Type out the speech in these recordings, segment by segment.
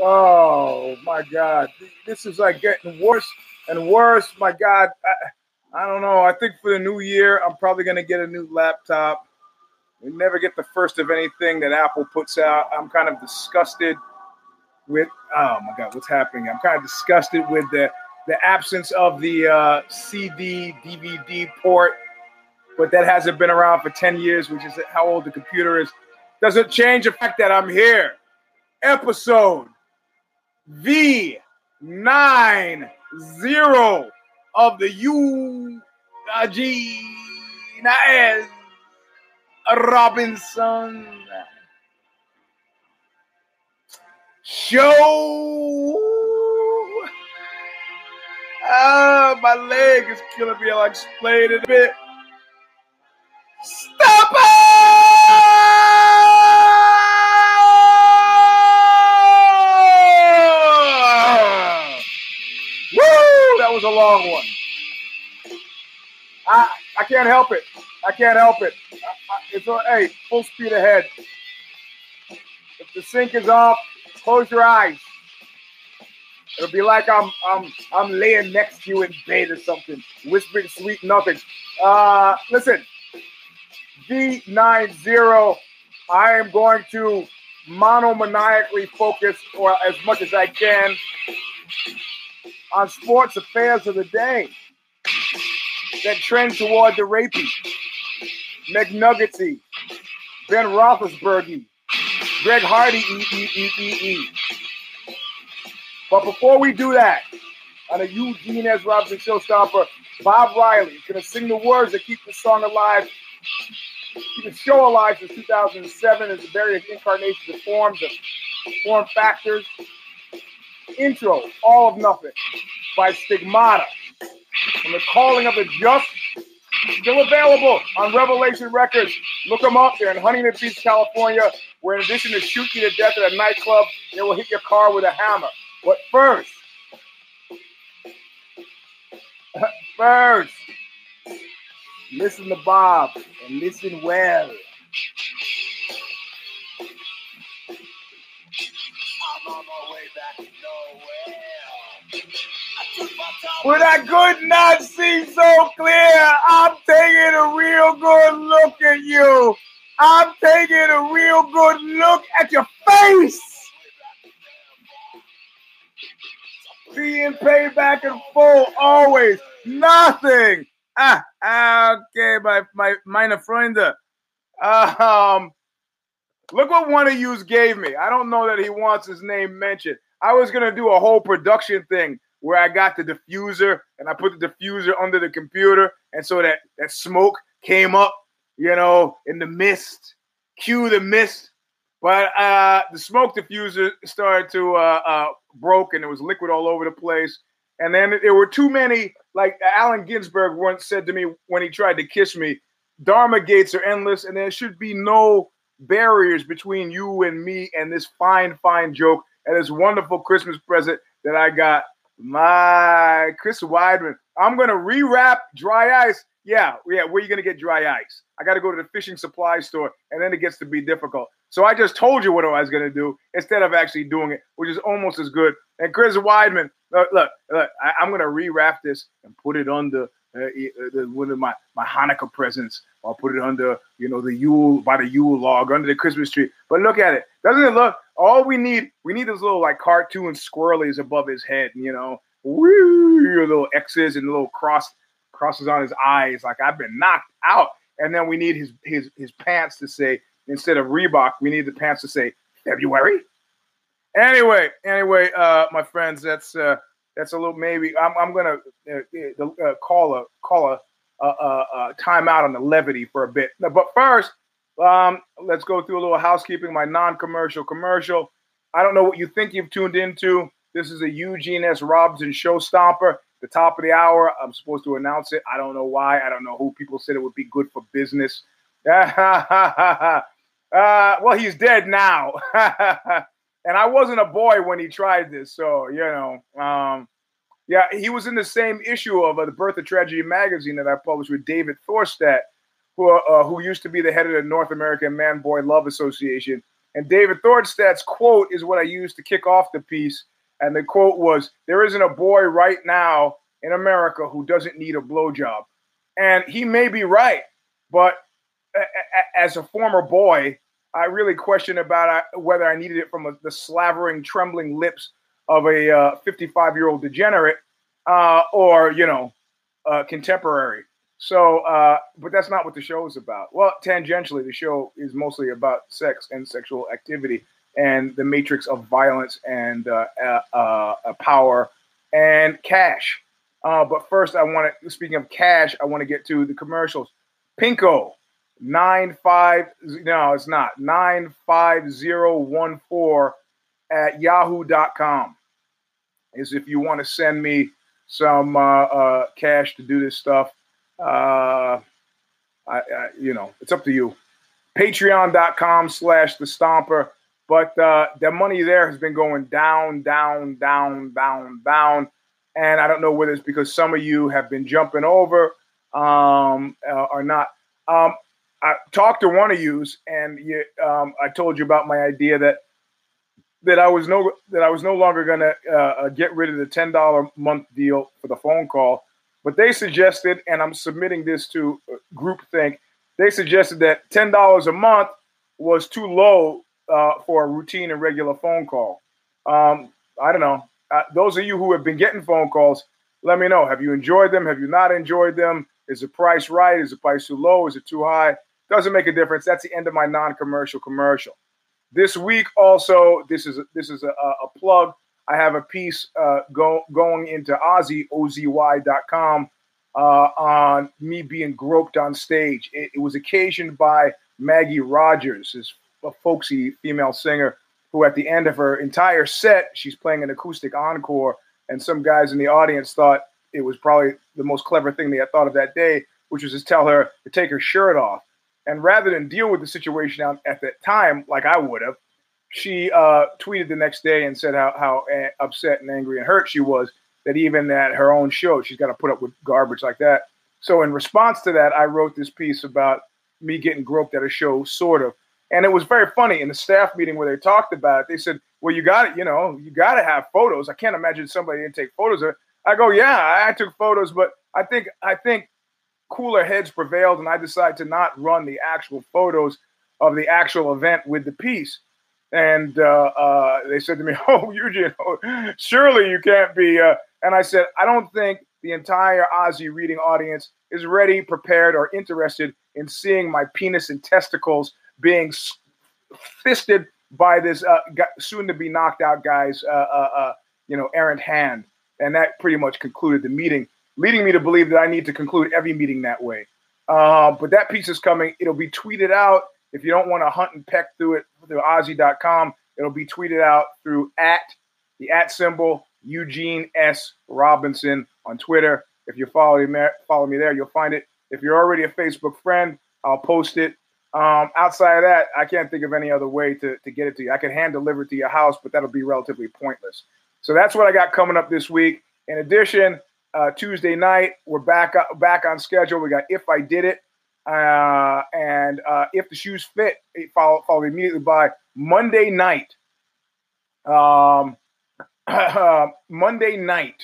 Oh my God, this is like getting worse and worse. My God, I, I don't know. I think for the new year, I'm probably gonna get a new laptop. We never get the first of anything that Apple puts out. I'm kind of disgusted with. Oh my God, what's happening? I'm kind of disgusted with the the absence of the uh, CD DVD port, but that hasn't been around for 10 years, which is how old the computer is. Doesn't change the fact that I'm here. Episode V90 of the Eugene Robinson Show. Ah, my leg is killing me. I'll explain it a bit. Was a long one. I I can't help it. I can't help it. I, I, it's a, hey, full speed ahead. If the sink is off, close your eyes. It'll be like I'm I'm I'm laying next to you in bed or something, whispering sweet nothing. Uh, listen, V90. I am going to monomaniacally focus, or as much as I can, on sports affairs of the day that trend toward the rapey, McNuggety, Ben Roethlisberger, Greg Hardy, e e e e e. But before we do that, on a Eugene S. Robinson Show Stomper, Bob Riley is going to sing the words that keep the song alive, keep the show alive since 2007 as the various incarnations of forms of form factors. Intro, All of Nothing by Stigmata. And the Calling of the Just, still available on Revelation Records. Look them up. They're in Huntington Beach, California, where in addition to shooting you to death at a nightclub, they will hit your car with a hammer. But first, first, listen to Bob and listen well. With I could not see so clear, I'm taking a real good look at you. I'm taking a real good look at your face. being paid back in full always. Nothing. Ah, ah okay, my my meine Freunde. Um, look what one of yous gave me. I don't know that he wants his name mentioned. I was gonna do a whole production thing where I got the diffuser and I put the diffuser under the computer, and so that that smoke came up, you know, in the mist. Cue the mist. But uh, the smoke diffuser started to uh, uh, broke, and it was liquid all over the place. And then there were too many. Like Allen Ginsberg once said to me when he tried to kiss me, "Dharma gates are endless, and there should be no barriers between you and me and this fine, fine joke and this wonderful Christmas present that I got." My Chris Weidman. I'm gonna rewrap dry ice. Yeah, yeah. Where you gonna get dry ice? I got to go to the fishing supply store, and then it gets to be difficult. So I just told you what I was to do instead of actually doing it, which is almost as good. And Chris Weidman, look, look, look I, am to rewrap this and put it under uh, uh, one of my, my Hanukkah presents. I'll put it under, you know, the Yule, by the Yule log, under the Christmas tree. But look at it. Doesn't it look? All we need, we need those little like cartoon squirrelies above his head, you know, woo, little X's and little cross crosses on his eyes. Like I've been knocked out. And then we need his his his pants to say instead of Reebok, we need the pants to say February. Anyway, anyway, uh, my friends, that's uh, that's a little maybe. I'm, I'm gonna uh, uh, call a call a, a, a, timeout on the levity for a bit. But first, um, let's go through a little housekeeping. My non-commercial commercial. I don't know what you think you've tuned into. This is a Eugene S. Robinson show stomper. The top of the hour. I'm supposed to announce it. I don't know why. I don't know who. People said it would be good for business. Uh, well, he's dead now. and I wasn't a boy when he tried this, so you know, um, yeah, he was in the same issue of uh, the Birth of Tragedy magazine that I published with David Thorstad, who uh, who used to be the head of the North American Man Boy Love Association. And David Thorstad's quote is what I used to kick off the piece. And the quote was, There isn't a boy right now in America who doesn't need a blowjob. And he may be right, but as a former boy, I really question about uh, whether I needed it from a, the slavering, trembling lips of a 55 uh, year old degenerate uh, or, you know, uh, contemporary. So, uh, but that's not what the show is about. Well, tangentially, the show is mostly about sex and sexual activity and the matrix of violence and uh, power and cash. but first, I want to, speaking of cash, I want to get to the commercials. Pinko, nine five no it's not nine five zero one four at yahoo.com is if you want to send me some uh, uh, cash to do this stuff uh, I, I, you know it's up to you. Patreon.com slash the stomper. But uh, the money there has been going down down down down down. And i don't know whether it's because some of you have been jumping over um, uh, or not. Um, I talked to one of yous, and you, um, I told you about my idea that that I was no that I was no longer going to uh, uh, get rid of the ten dollar month deal for the phone call. But they suggested, and I'm submitting this to groupthink. They suggested that ten dollars a month was too low uh, for a routine and regular phone call. Um, I don't know. Uh, those of you who have been getting phone calls, let me know. Have you enjoyed them? Have you not enjoyed them? Is the price right? Is the price too low? Is it too high? Doesn't make a difference. That's the end of my non-commercial commercial. This week, also, this is this is a, a plug. I have a piece uh, go, going into OZY, OZY.com, uh, on me being groped on stage. It, it, was occasioned by Maggie Rogers, this a folksy female singer, who at the end of her entire set, she's playing an acoustic encore, and some guys in the audience thought it was probably the most clever thing they had thought of that day, which was to tell her to take her shirt off. And rather than deal with the situation at that time, like I would have, she uh, tweeted the next day and said how, how upset and angry and hurt she was that even at her own show, she's got to put up with garbage like that. So, in response to that, I wrote this piece about me getting groped at a show, sort of. And it was very funny in the staff meeting where they talked about it. They said, Well, you got it, you know, you got to have photos. I can't imagine somebody didn't take photos of it. I go, Yeah, I took photos, but I think, I think cooler heads prevailed, and I decided to not run the actual photos of the actual event with the piece. And uh, uh, they said to me, "Oh, Eugene, surely you can't be." Uh, and I said, "I don't think the entire OZY reading audience is ready, prepared, or interested in seeing my penis and testicles being fisted by this uh, soon-to-be knocked out guy's, uh, uh, you know, errant hand." And that pretty much concluded the meeting leading me to believe that I need to conclude every meeting that way. But that piece is coming. It'll be tweeted out. If you don't want to hunt and peck through it through OZY.com, it'll be tweeted out through at the at symbol Eugene S. Robinson on Twitter. If you follow me, follow me there, you'll find it. If you're already a Facebook friend, I'll post it. Um, outside of that, I can't think of any other way to, to get it to you. I can hand deliver it to your house, but that'll be relatively pointless. So that's what I got coming up this week. In addition, uh, Tuesday night. We're back back on schedule. We got If I Did It, uh, and uh, If the Shoes Fit, followed, followed immediately by Monday night. Um, Monday night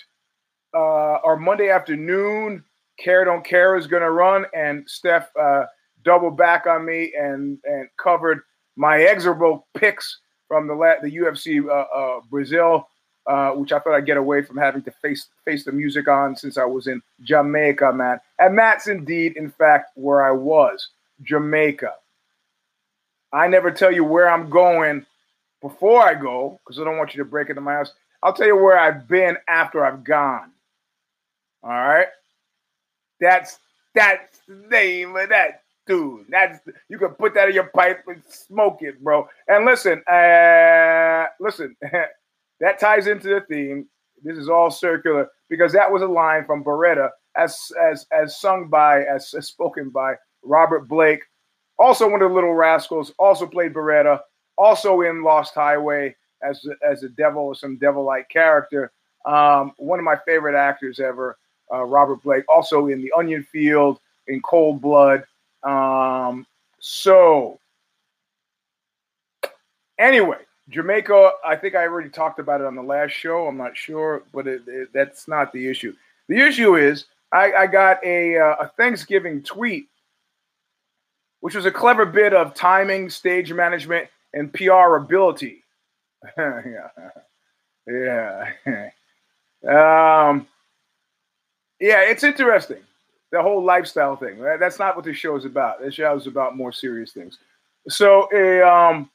uh, or Monday afternoon, Care Don't Care is going to run, and Steph uh, doubled back on me and and covered my exorable picks from the the UFC uh, Brazil uh, which I thought I'd get away from having to face face the music on since I was in Jamaica, man. And that's indeed, in fact, where I was, Jamaica. I never tell you where I'm going before I go because I don't want you to break into my house. I'll tell you where I've been after I've gone. All right, that's that's the name of that dude. That's you can put that in your pipe and smoke it, bro. And listen, uh, listen. that ties into the theme. This is all circular because that was a line from Baretta as as as sung by as, as spoken by Robert Blake, also one of the Little Rascals, also played Baretta, also in Lost Highway as as a devil or some devil-like character. Um, one of my favorite actors ever, uh, Robert Blake, also in The Onion Field, in Cold Blood. Um, so Anyway, Jamaica, I think I already talked about it on the last show. I'm not sure, but it, it, that's not the issue. The issue is I, I got a, uh, a Thanksgiving tweet, which was a clever bit of timing, stage management, and PR ability. yeah. Yeah. um, yeah, it's interesting. The whole lifestyle thing. That's not what this show is about. This show is about more serious things. So, a um,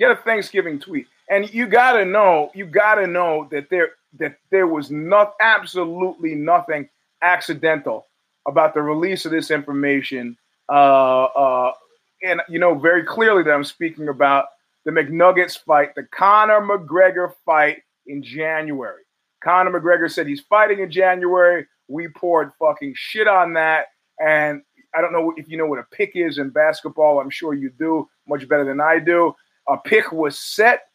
get a Thanksgiving tweet, and you gotta know, you gotta know that there that there was not absolutely nothing accidental about the release of this information. Uh, uh, and you know very clearly that I'm speaking about the McNuggets fight, the Conor McGregor fight in January. Conor McGregor said he's fighting in January. We poured fucking shit on that. And I don't know if you know what a pick is in basketball. I'm sure you do much better than I do. A pick was set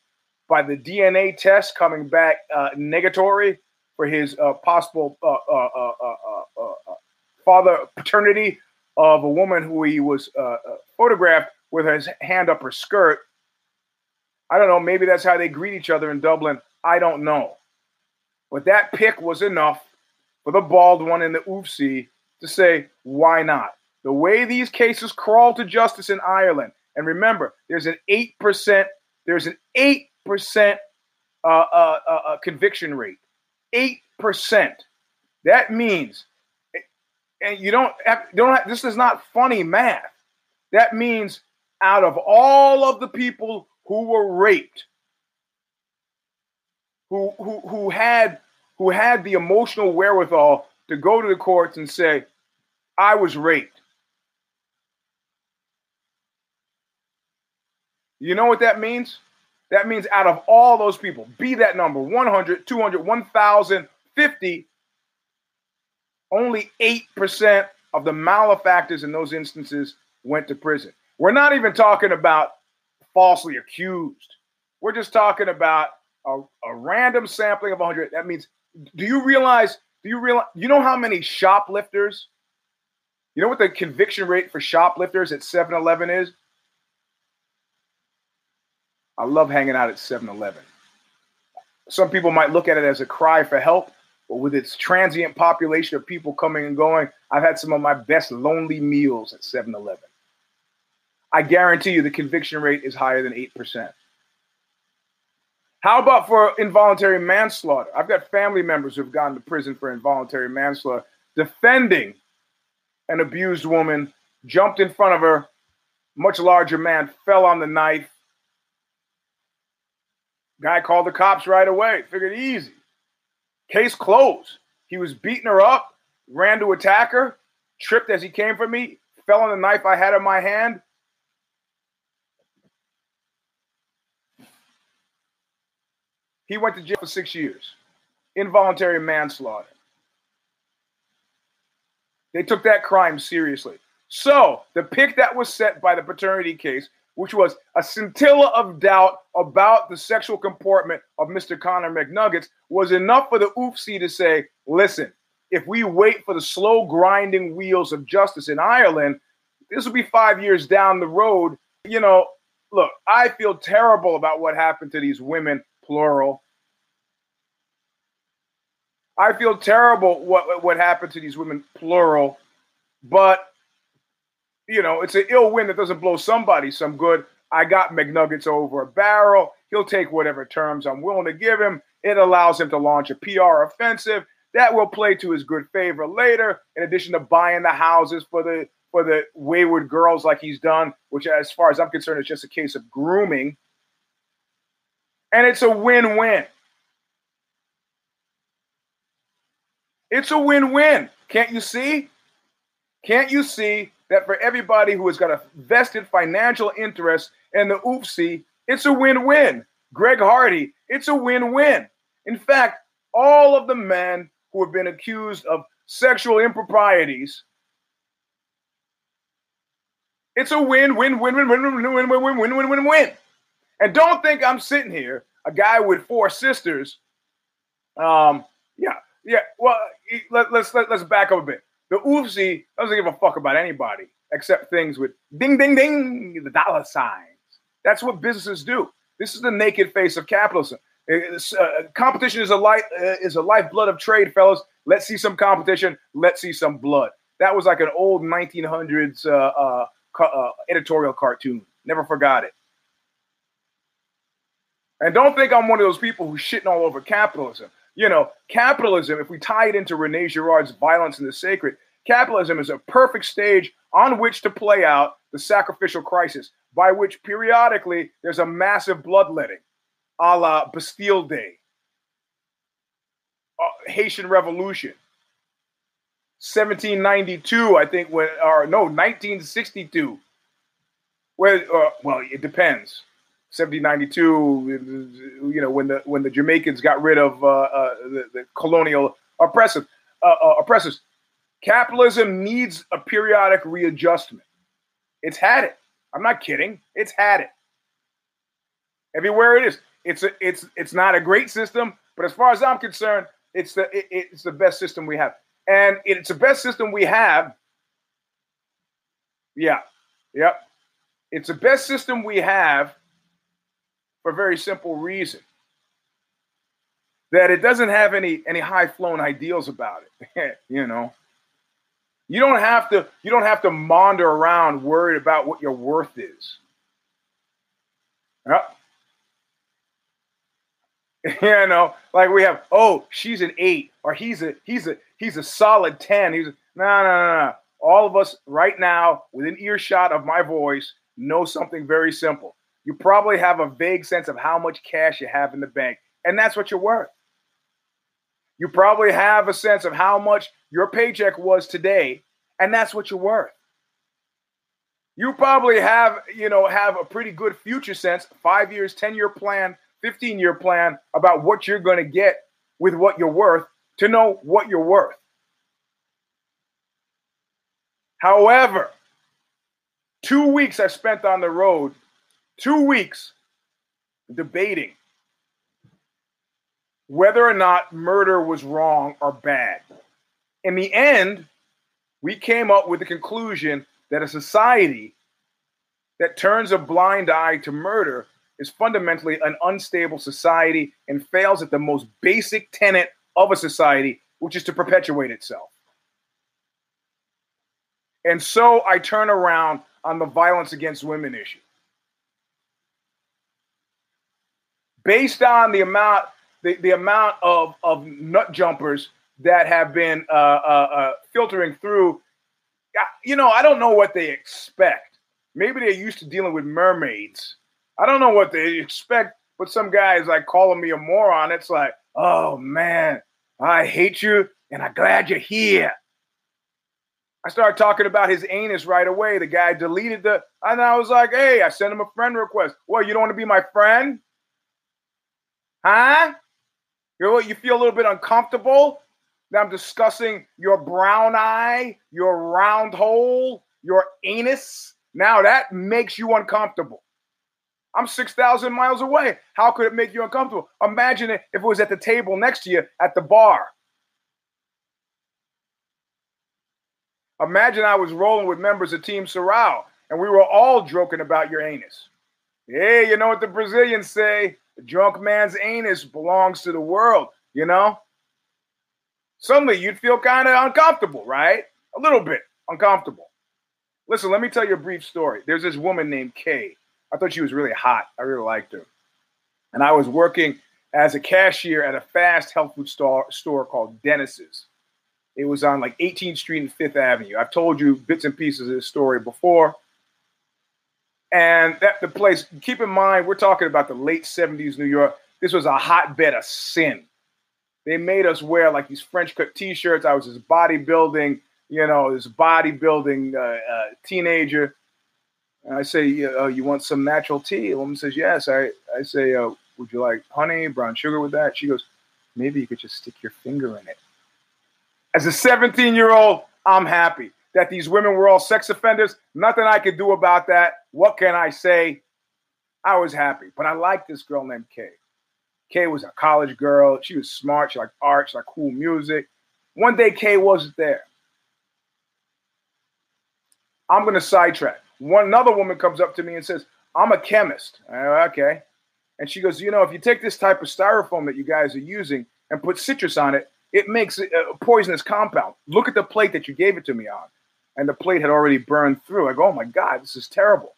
by the DNA test coming back uh, negatory for his uh, possible uh, uh, uh, uh father paternity of a woman who he was photographed with his hand up her skirt. I don't know. Maybe that's how they greet each other in Dublin. I don't know. But that pick was enough for the bald one in the UFC to say, why not? The way these cases crawl to justice in Ireland, and remember, there's an 8%, there's an 8% uh, uh, uh, uh, conviction rate. 8%. That means, and you don't have, don't have, this is not funny math. That means out of all of the people who were raped, who, who, who had who had the emotional wherewithal to go to the courts and say, I was raped. You know what that means? That means out of all those people, be that number 100, 200, 1,000, 50, only 8% of the malefactors in those instances went to prison. We're not even talking about falsely accused. We're just talking about a, a random sampling of 100. That means, do you realize? Do you realize? You know how many shoplifters? You know what the conviction rate for shoplifters at 7 Eleven is? I love hanging out at 7 Eleven. Some people might look at it as a cry for help, but with its transient population of people coming and going, I've had some of my best lonely meals at 7 Eleven. I guarantee you the conviction rate is higher than 8%. How about for involuntary manslaughter? I've got family members who've gone to prison for involuntary manslaughter, defending an abused woman, jumped in front of her, much larger man, fell on the knife. Guy called the cops right away, figured easy. Case closed. He was beating her up, ran to attack her, tripped as he came for me, fell on the knife I had in my hand, He went to jail for six years. Involuntary manslaughter. They took that crime seriously. So the pick that was set by the paternity case, which was a scintilla of doubt about the sexual comportment of Mr. Conor McNuggets, was enough for the UFC to say, listen, if we wait for the slow grinding wheels of justice in Ireland, this will be five years down the road. You know, look, I feel terrible about what happened to these women plural. I feel terrible what what happened to these women, plural. But you know, it's an ill wind that doesn't blow somebody some good. I got McNuggets over a barrel. He'll take whatever terms I'm willing to give him. It allows him to launch a PR offensive that will play to his good favor later. In addition to buying the houses for the for the wayward girls like he's done, which, as far as I'm concerned, is just a case of grooming and it's a win win. It's a win win. Can't you see? Can't you see that for everybody who has got a vested financial interest in the oopsie, it's a win win? Greg Hardy, it's a win win. In fact, all of the men who have been accused of sexual improprieties, it's a win win win win win win win win win win win win win. And don't think I'm sitting here, a guy with four sisters. Um, yeah, yeah. Well, let, let's let, let's back up a bit. The UFC doesn't give a fuck about anybody except things with ding ding ding, the dollar signs, That's what businesses do. This is the naked face of capitalism. Uh, competition is a life uh, is a lifeblood of trade, fellas. Let's see some competition. Let's see some blood. That was like an old 1900s uh, uh, uh, editorial cartoon. Never forgot it. And don't think I'm one of those people who's shitting all over capitalism. You know, capitalism, if we tie it into Rene Girard's Violence and the Sacred, capitalism is a perfect stage on which to play out the sacrificial crisis, by which periodically there's a massive bloodletting, a la Bastille Day, uh, Haitian Revolution, 1792, I think, when, or no, 1962. Where, uh, well, it depends. 1792, you know, when the when the Jamaicans got rid of uh, uh, the, the, colonial oppressive uh, uh, oppressors, capitalism needs a periodic readjustment. It's had it. I'm not kidding. It's had it. Everywhere it is, it's a, it's it's not a great system, but as far as I'm concerned, it's the it, it's the best system we have, and it's the best system we have. Yeah, yep. It's the best system we have for a very simple reason that it doesn't have any any high flown ideals about it. you know, you don't have to you don't have to maunder around worried about what your worth is. Yep. you know, like we have, oh, she's an eight, or he's a he's a he's a solid ten. He's no, no, no, no. All of us right now, within earshot of my voice, know something very simple you probably have a vague sense of how much cash you have in the bank, and that's what you're worth. You probably have a sense of how much your paycheck was today, and that's what you're worth. You probably have, you know, have a pretty good future sense, 5 years, 10 year plan, 15 year plan about what you're going to get with what you're worth to know what you're worth. However, 2 weeks I spent on the road two weeks debating whether or not murder was wrong or bad. In the end, we came up with the conclusion that a society that turns a blind eye to murder is fundamentally an unstable society and fails at the most basic tenet of a society, which is to perpetuate itself. And so I turn around on the violence against women issue. Based on the amount the, the amount of, of nut jumpers that have been uh, uh, uh, filtering through, you know, I don't know what they expect. Maybe they're used to dealing with mermaids. I don't know what they expect, but some guys like calling me a moron. It's like, oh man, I hate you, and I'm glad you're here. I started talking about his anus right away. The guy deleted the, and I was like, hey, I sent him a friend request. Well, you don't want to be my friend? Huh? You you feel a little bit uncomfortable that I'm discussing your brown eye, your round hole, your anus. Now that makes you uncomfortable. I'm 6,000 miles away. How could it make you uncomfortable? Imagine it if it was at the table next to you at the bar. Imagine I was rolling with members of Team Sorrel and we were all joking about your anus. Hey, you know what the Brazilians say? The drunk man's anus belongs to the world, you know? Suddenly you'd feel kind of uncomfortable, right? A little bit uncomfortable. Listen, let me tell you a brief story. There's this woman named Kay. I thought she was really hot. I really liked her. And I was working as a cashier at a fast health food store, store called Dennis's. It was on like 18th Street and Fifth Avenue. I've told you bits and pieces of this story before. And that the place, keep in mind, we're talking about the late 70s New York. This was a hotbed of sin. They made us wear like these French cut t shirts. I was this bodybuilding, you know, this bodybuilding uh, uh, teenager. And I say, uh, You want some natural tea? A woman says, Yes. I, I say, uh, Would you like honey, brown sugar with that? She goes, Maybe you could just stick your finger in it. As a 17 year old, I'm happy that these women were all sex offenders. Nothing I could do about that. What can I say? I was happy, but I liked this girl named Kay. Kay was a college girl. She was smart. She liked art. She liked cool music. One day, Kay wasn't there. I'm going to sidetrack. One another woman comes up to me and says, I'm a chemist. okay. And she goes, you know, if you take this type of styrofoam that you guys are using and put citrus on it, it makes a poisonous compound. Look at the plate that you gave it to me on. And the plate had already burned through. I go, oh my God, this is terrible.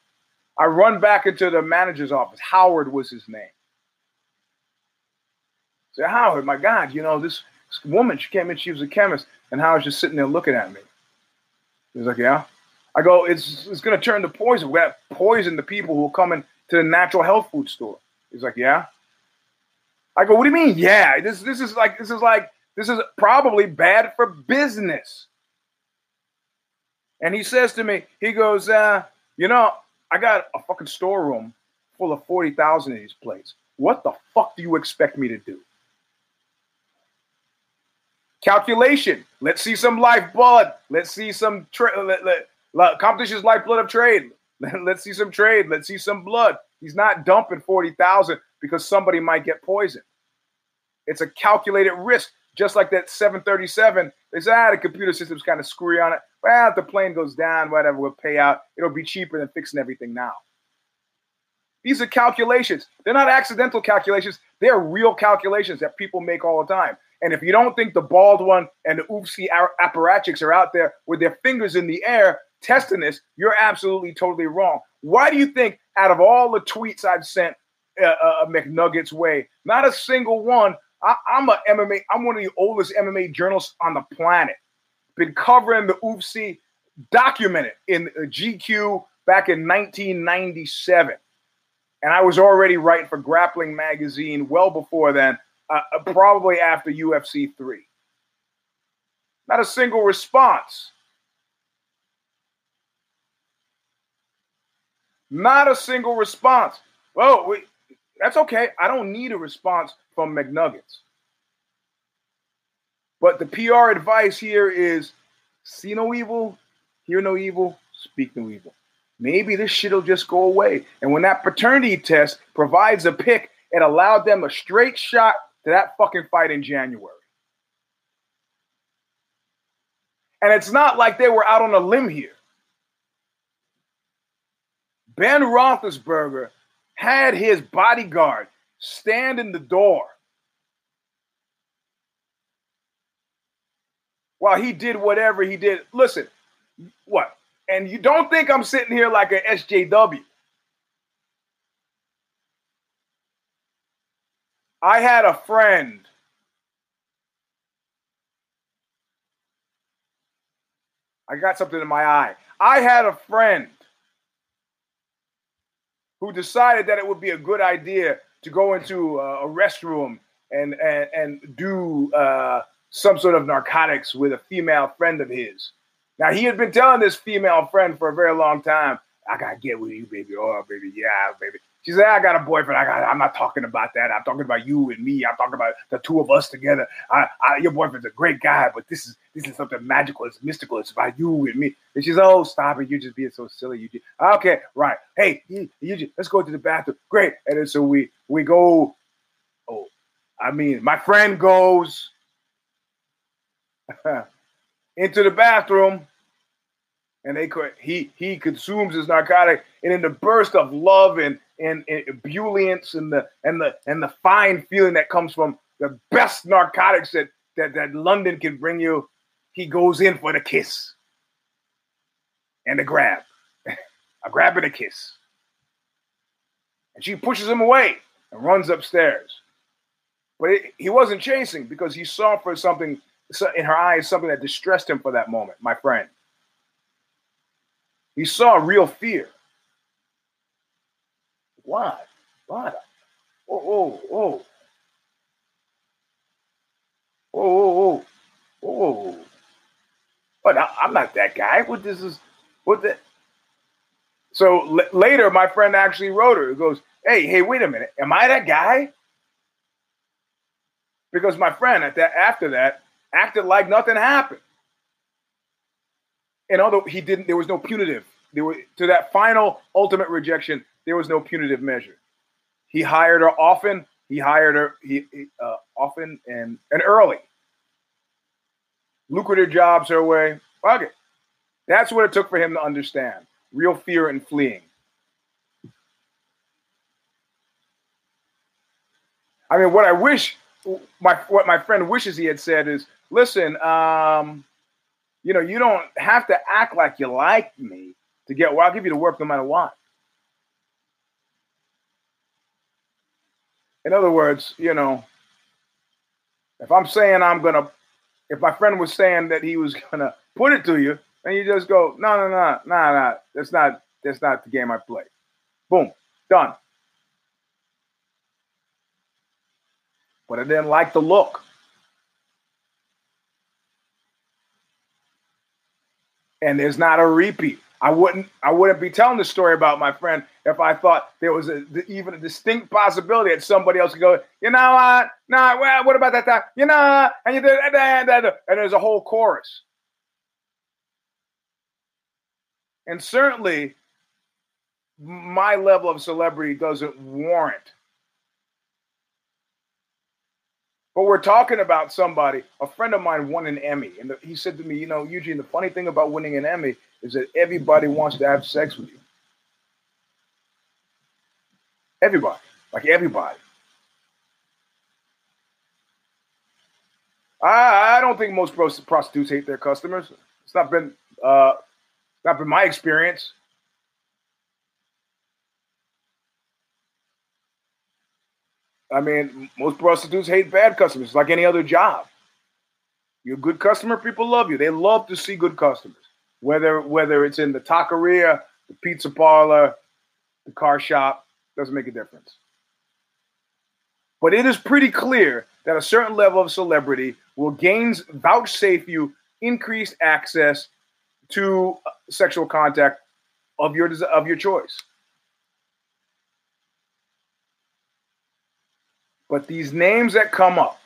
I run back into the manager's office. Howard was his name. I Howard, my God, you know, this, this woman, she came in, she was a chemist. And Howard's just sitting there looking at me. He's like, yeah. I go, it's, it's going to turn to poison. We're going to poison the people who are coming to the natural health food store. He's like, yeah. I go, what do you mean? Yeah, this this is like this is like this is probably bad for business. And he says to me, he goes, uh, you know, I got a fucking storeroom full of 40,000 of these plates. What the fuck do you expect me to do? Calculation. Let's see some lifeblood. Let's see some tra- let, let, let, competition's lifeblood of trade. Let's see some trade. Let's see some blood. He's not dumping 40,000 because somebody might get poisoned. It's a calculated risk, just like that 737. They said, ah, the computer system's kind of screwy on it. Well, if the plane goes down, whatever, we'll pay out. It'll be cheaper than fixing everything now. These are calculations. They're not accidental calculations. They're real calculations that people make all the time. And if you don't think the bald one and the oofsy apparatchiks are out there with their fingers in the air testing this, you're absolutely totally wrong. Why do you think, out of all the tweets I've sent uh, uh, McNuggets way, not a single one? I, I'm a MMA. I'm one of the oldest MMA journalists on the planet. Been covering the UFC, documented in GQ back in 1997, and I was already writing for Grappling Magazine well before then. Uh, uh probably after UFC three. Not a single response. Not a single response. Well, we, that's okay. I don't need a response from McNuggets. But the PR advice here is see no evil, hear no evil, speak no evil. Maybe this shit will just go away. And when that paternity test provides a pick, it allowed them a straight shot to that fucking fight in January. And it's not like they were out on a limb here. Ben Roethlisberger had his bodyguard stand in the door while he did whatever he did. Listen, what? And you don't think I'm sitting here like a SJW. I had a friend. I got something in my eye. I had a friend who decided that it would be a good idea to go into a restroom and and, and do uh, some sort of narcotics with a female friend of his. Now he had been telling this female friend for a very long time, "I gotta get with you, baby. Oh, baby, yeah, baby." She said, I got a boyfriend. I got. I'm not talking about that. I'm talking about you and me. I'm talking about the two of us together. I, I, your boyfriend's a great guy, but this is this is something magical. It's mystical. It's about you and me. And she's, oh, stop it. You're just being so silly. You okay, right. Hey, you, you just, let's go to the bathroom. Great. And then so we we go. Oh, I mean, my friend goes into the bathroom and they could he he consumes his narcotic and in the burst of love and and, and ebullience and the and the and the fine feeling that comes from the best narcotics that that, that London can bring you, he goes in for the kiss and the grab, a grab and a kiss, and she pushes him away and runs upstairs. But it, he wasn't chasing because he saw for something in her eyes something that distressed him for that moment, my friend. He saw real fear. Why? Why? Oh, oh, oh. Oh, oh, oh. Oh. But I, am not that guy. What this is, what the. So l- later, my friend actually wrote her. He goes, hey, hey, wait a minute. Am I that guy? Because my friend at that after that acted like nothing happened and although he didn't, there was no punitive. There were to that final ultimate rejection. There was no punitive measure. He hired her often. He hired her he, uh, often and and early. Lucrative jobs her way. Fuck it. That's what it took for him to understand real fear and fleeing. I mean, what I wish my what my friend wishes he had said is, listen, um, you know, you don't have to act like you like me to get. Well, I'll give you the work no matter what. In other words, you know, if I'm saying I'm gonna, if my friend was saying that he was gonna put it to you, and you just go, no, no, no, no, no, that's not that's not the game I play. Boom, done. But I didn't like the look. And there's not a repeat. I wouldn't I wouldn't be telling the story about my friend if I thought there was a, even a distinct possibility that somebody else could go, you know what? Nah, well, what about that time? You know, and you did and there's a whole chorus. And certainly my level of celebrity doesn't warrant But we're talking about somebody, a friend of mine won an Emmy. And he said to me, You know, Eugene, the funny thing about winning an Emmy is that everybody wants to have sex with you. Everybody, like everybody. I, I don't think most prostitutes hate their customers. It's not been uh, not been my experience. I mean, most prostitutes hate bad customers, like any other job. You're a good customer, people love you. They love to see good customers. Whether whether it's in the taqueria, the pizza parlor, the car shop, doesn't make a difference. But it is pretty clear that a certain level of celebrity will gains vouchsafe you increased access to uh, sexual contact of your of your choice. But these names that come up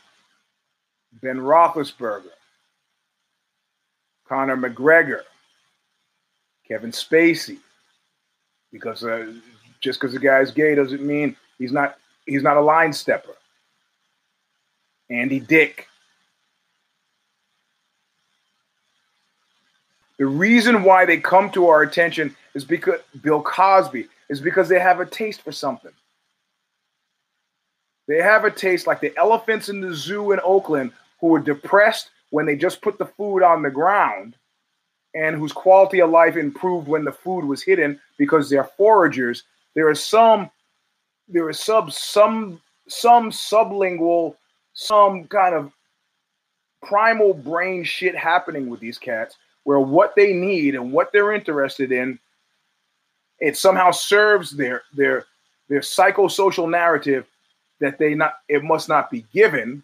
Ben Roethlisberger, Conor McGregor, Kevin Spacey, because uh, just because the guy's gay doesn't mean he's not he's not a line stepper. Andy Dick. The reason why they come to our attention is because Bill Cosby is because they have a taste for something. They have a taste like the elephants in the zoo in Oakland who were depressed when they just put the food on the ground and whose quality of life improved when the food was hidden because they're foragers. There is some there is sub some some sublingual, some kind of primal brain shit happening with these cats where what they need and what they're interested in it somehow serves their their their psychosocial narrative that they not it must not be given.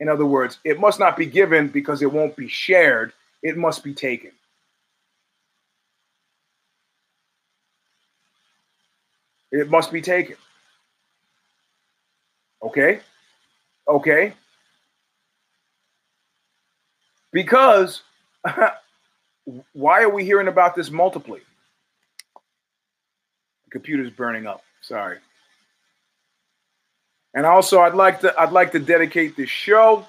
In other words, it must not be given because it won't be shared. It must be taken. It must be taken. Okay? Okay? Because why are we hearing about this multiply? The computer's burning up. Sorry. And also, I'd like to I'd like to dedicate this show.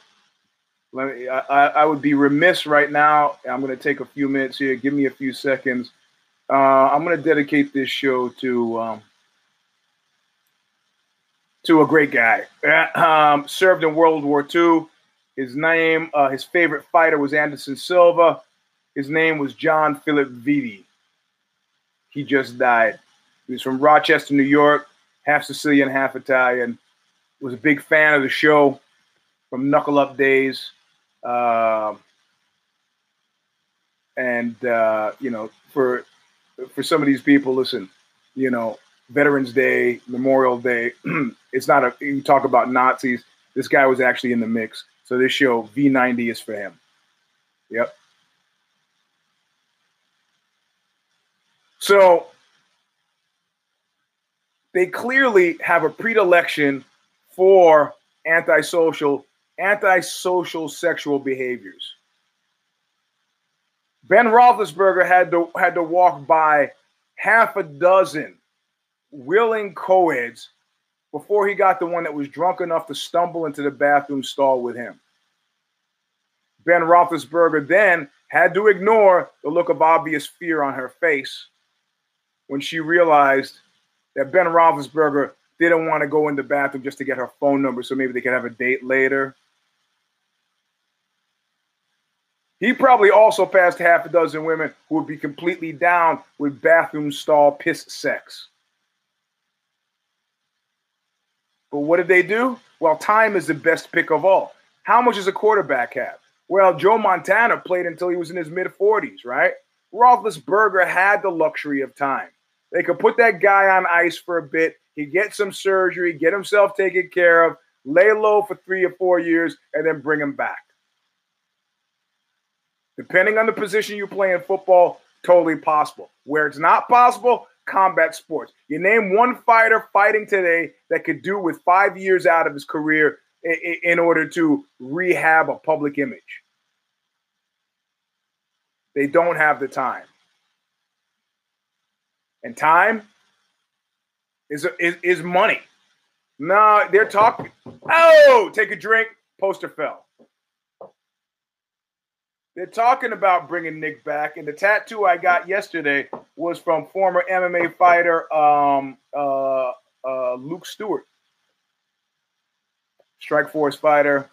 Let me, I, I would be remiss right now. I'm going to take a few minutes here. Give me a few seconds. Uh, I'm going to dedicate this show to um, to a great guy. Um, served in World War II. His name, uh, his favorite fighter was Anderson Silva. His name was John Philip Vitti. He just died. He was from Rochester, New York, half Sicilian, half Italian was a big fan of the show from Knuckle Up days. Uh, and uh, you know, for for some of these people, listen, you know, Veterans Day, Memorial Day, it's not a you talk about Nazis. This guy was actually in the mix. So this show V90 is for him. Yep. So they clearly have a predilection for antisocial antisocial sexual behaviors. Ben Roethlisberger had to had to walk by half a dozen willing co-eds before he got the one that was drunk enough to stumble into the bathroom stall with him. Ben Roethlisberger then had to ignore the look of obvious fear on her face when she realized that Ben Roethlisberger didn't want to go in the bathroom just to get her phone number so maybe they could have a date later. He probably also passed half a dozen women who would be completely down with bathroom stall piss sex. But what did they do? Well, time is the best pick of all. How much does a quarterback have? Well, Joe Montana played until he was in his mid 40s, right? Roethlisberger had the luxury of time. They could put that guy on ice for a bit. He'd get some surgery, get himself taken care of, lay low for three or four years, and then bring him back. Depending on the position you play in football, totally possible. Where it's not possible, combat sports. You name one fighter fighting today that could do with five years out of his career in order to rehab a public image. They don't have the time. And time is, is, is money. No, they're talking. Oh, take a drink. Poster fell. They're talking about bringing Nick back, and the tattoo I got yesterday was from former MMA fighter um, uh, uh, Luke Stewart, Strikeforce fighter,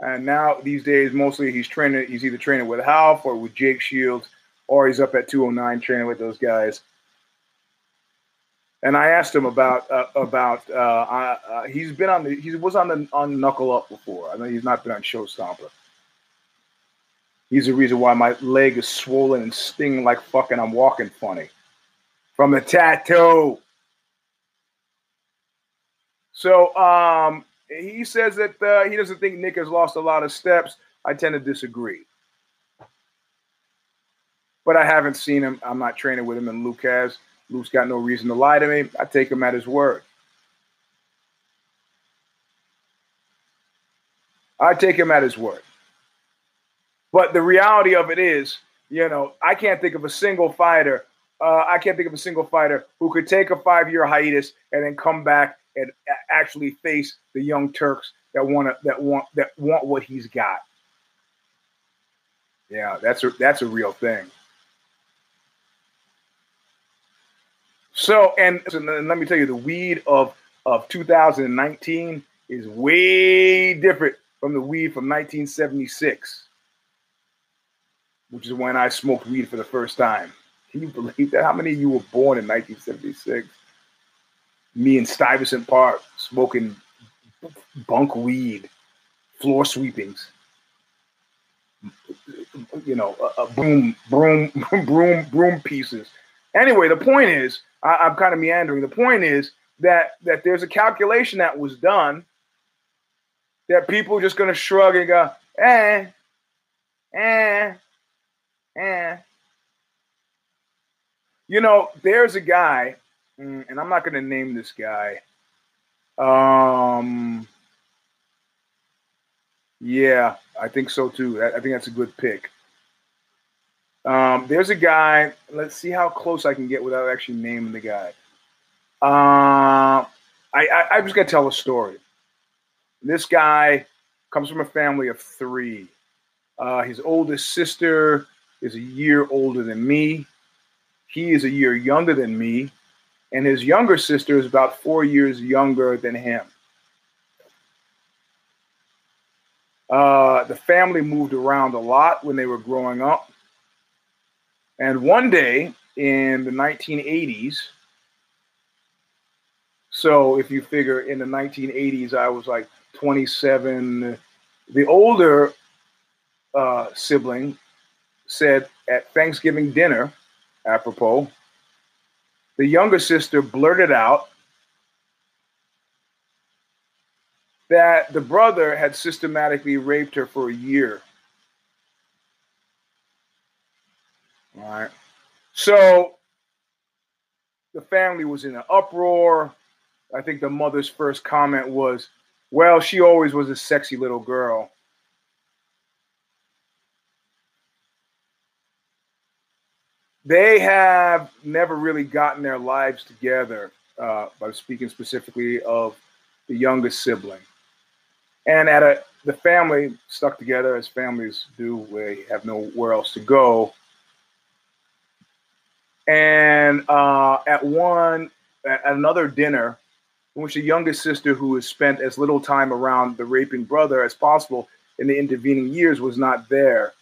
and now these days mostly he's training. He's either training with Half or with Jake Shields, or he's up at 209 training with those guys. And I asked him about uh, about uh, uh, he's been on the he was on the on Knuckle Up before. I know he's not been on Show Stomper. He's the reason why my leg is swollen and stinging like fucking I'm walking funny from the tattoo. So um, he says that uh, he doesn't think Nick has lost a lot of steps. I tend to disagree. But I haven't seen him. I'm not training with him, and Luke has. Luke's got no reason to lie to me. I take him at his word. I take him at his word. But the reality of it is, you know, I can't think of a single fighter. Uh, I can't think of a single fighter who could take a five-year hiatus and then come back and actually face the young Turks that want to, that want that want what he's got. Yeah, that's a that's a real thing. So, and, and let me tell you, the weed of of 2019 is way different from the weed from 1976 which is when I smoked weed for the first time. Can you believe that? How many of you were born in 1976? Me in Stuyvesant Park smoking bunk weed, floor sweepings, you know, uh, broom, broom, broom, broom pieces. Anyway, the point is, I, I'm kind of meandering. The point is that that there's a calculation that was done that people are just going to shrug and go, eh, eh, Eh. You know, there's a guy, mm, and I'm not going to name this guy. Um, yeah, I think so too. I, think that's a good pick. Um, there's a guy. Let's see how close I can get without actually naming the guy. Uh, I, I, I just got to tell a story. This guy comes from a family of three. Uh, his oldest sister is a year older than me. He is a year younger than me. And his younger sister is about four years younger than him. Uh, the family moved around a lot when they were growing up. And one day in the 1980s, so if you figure in the 1980s, I was like 27. The older uh, sibling said at Thanksgiving dinner, apropos, the younger sister blurted out that the brother had systematically raped her for a year. All right. So the family was in an uproar. I think the mother's first comment was, Well, she always was a sexy little girl. they have never really gotten their lives together. Uh, by speaking specifically of the youngest sibling, and at a the family stuck together as families do, they have nowhere else to go. And uh, at one, at another dinner, in which the youngest sister, who has spent as little time around the raping brother as possible in the intervening years, was not there.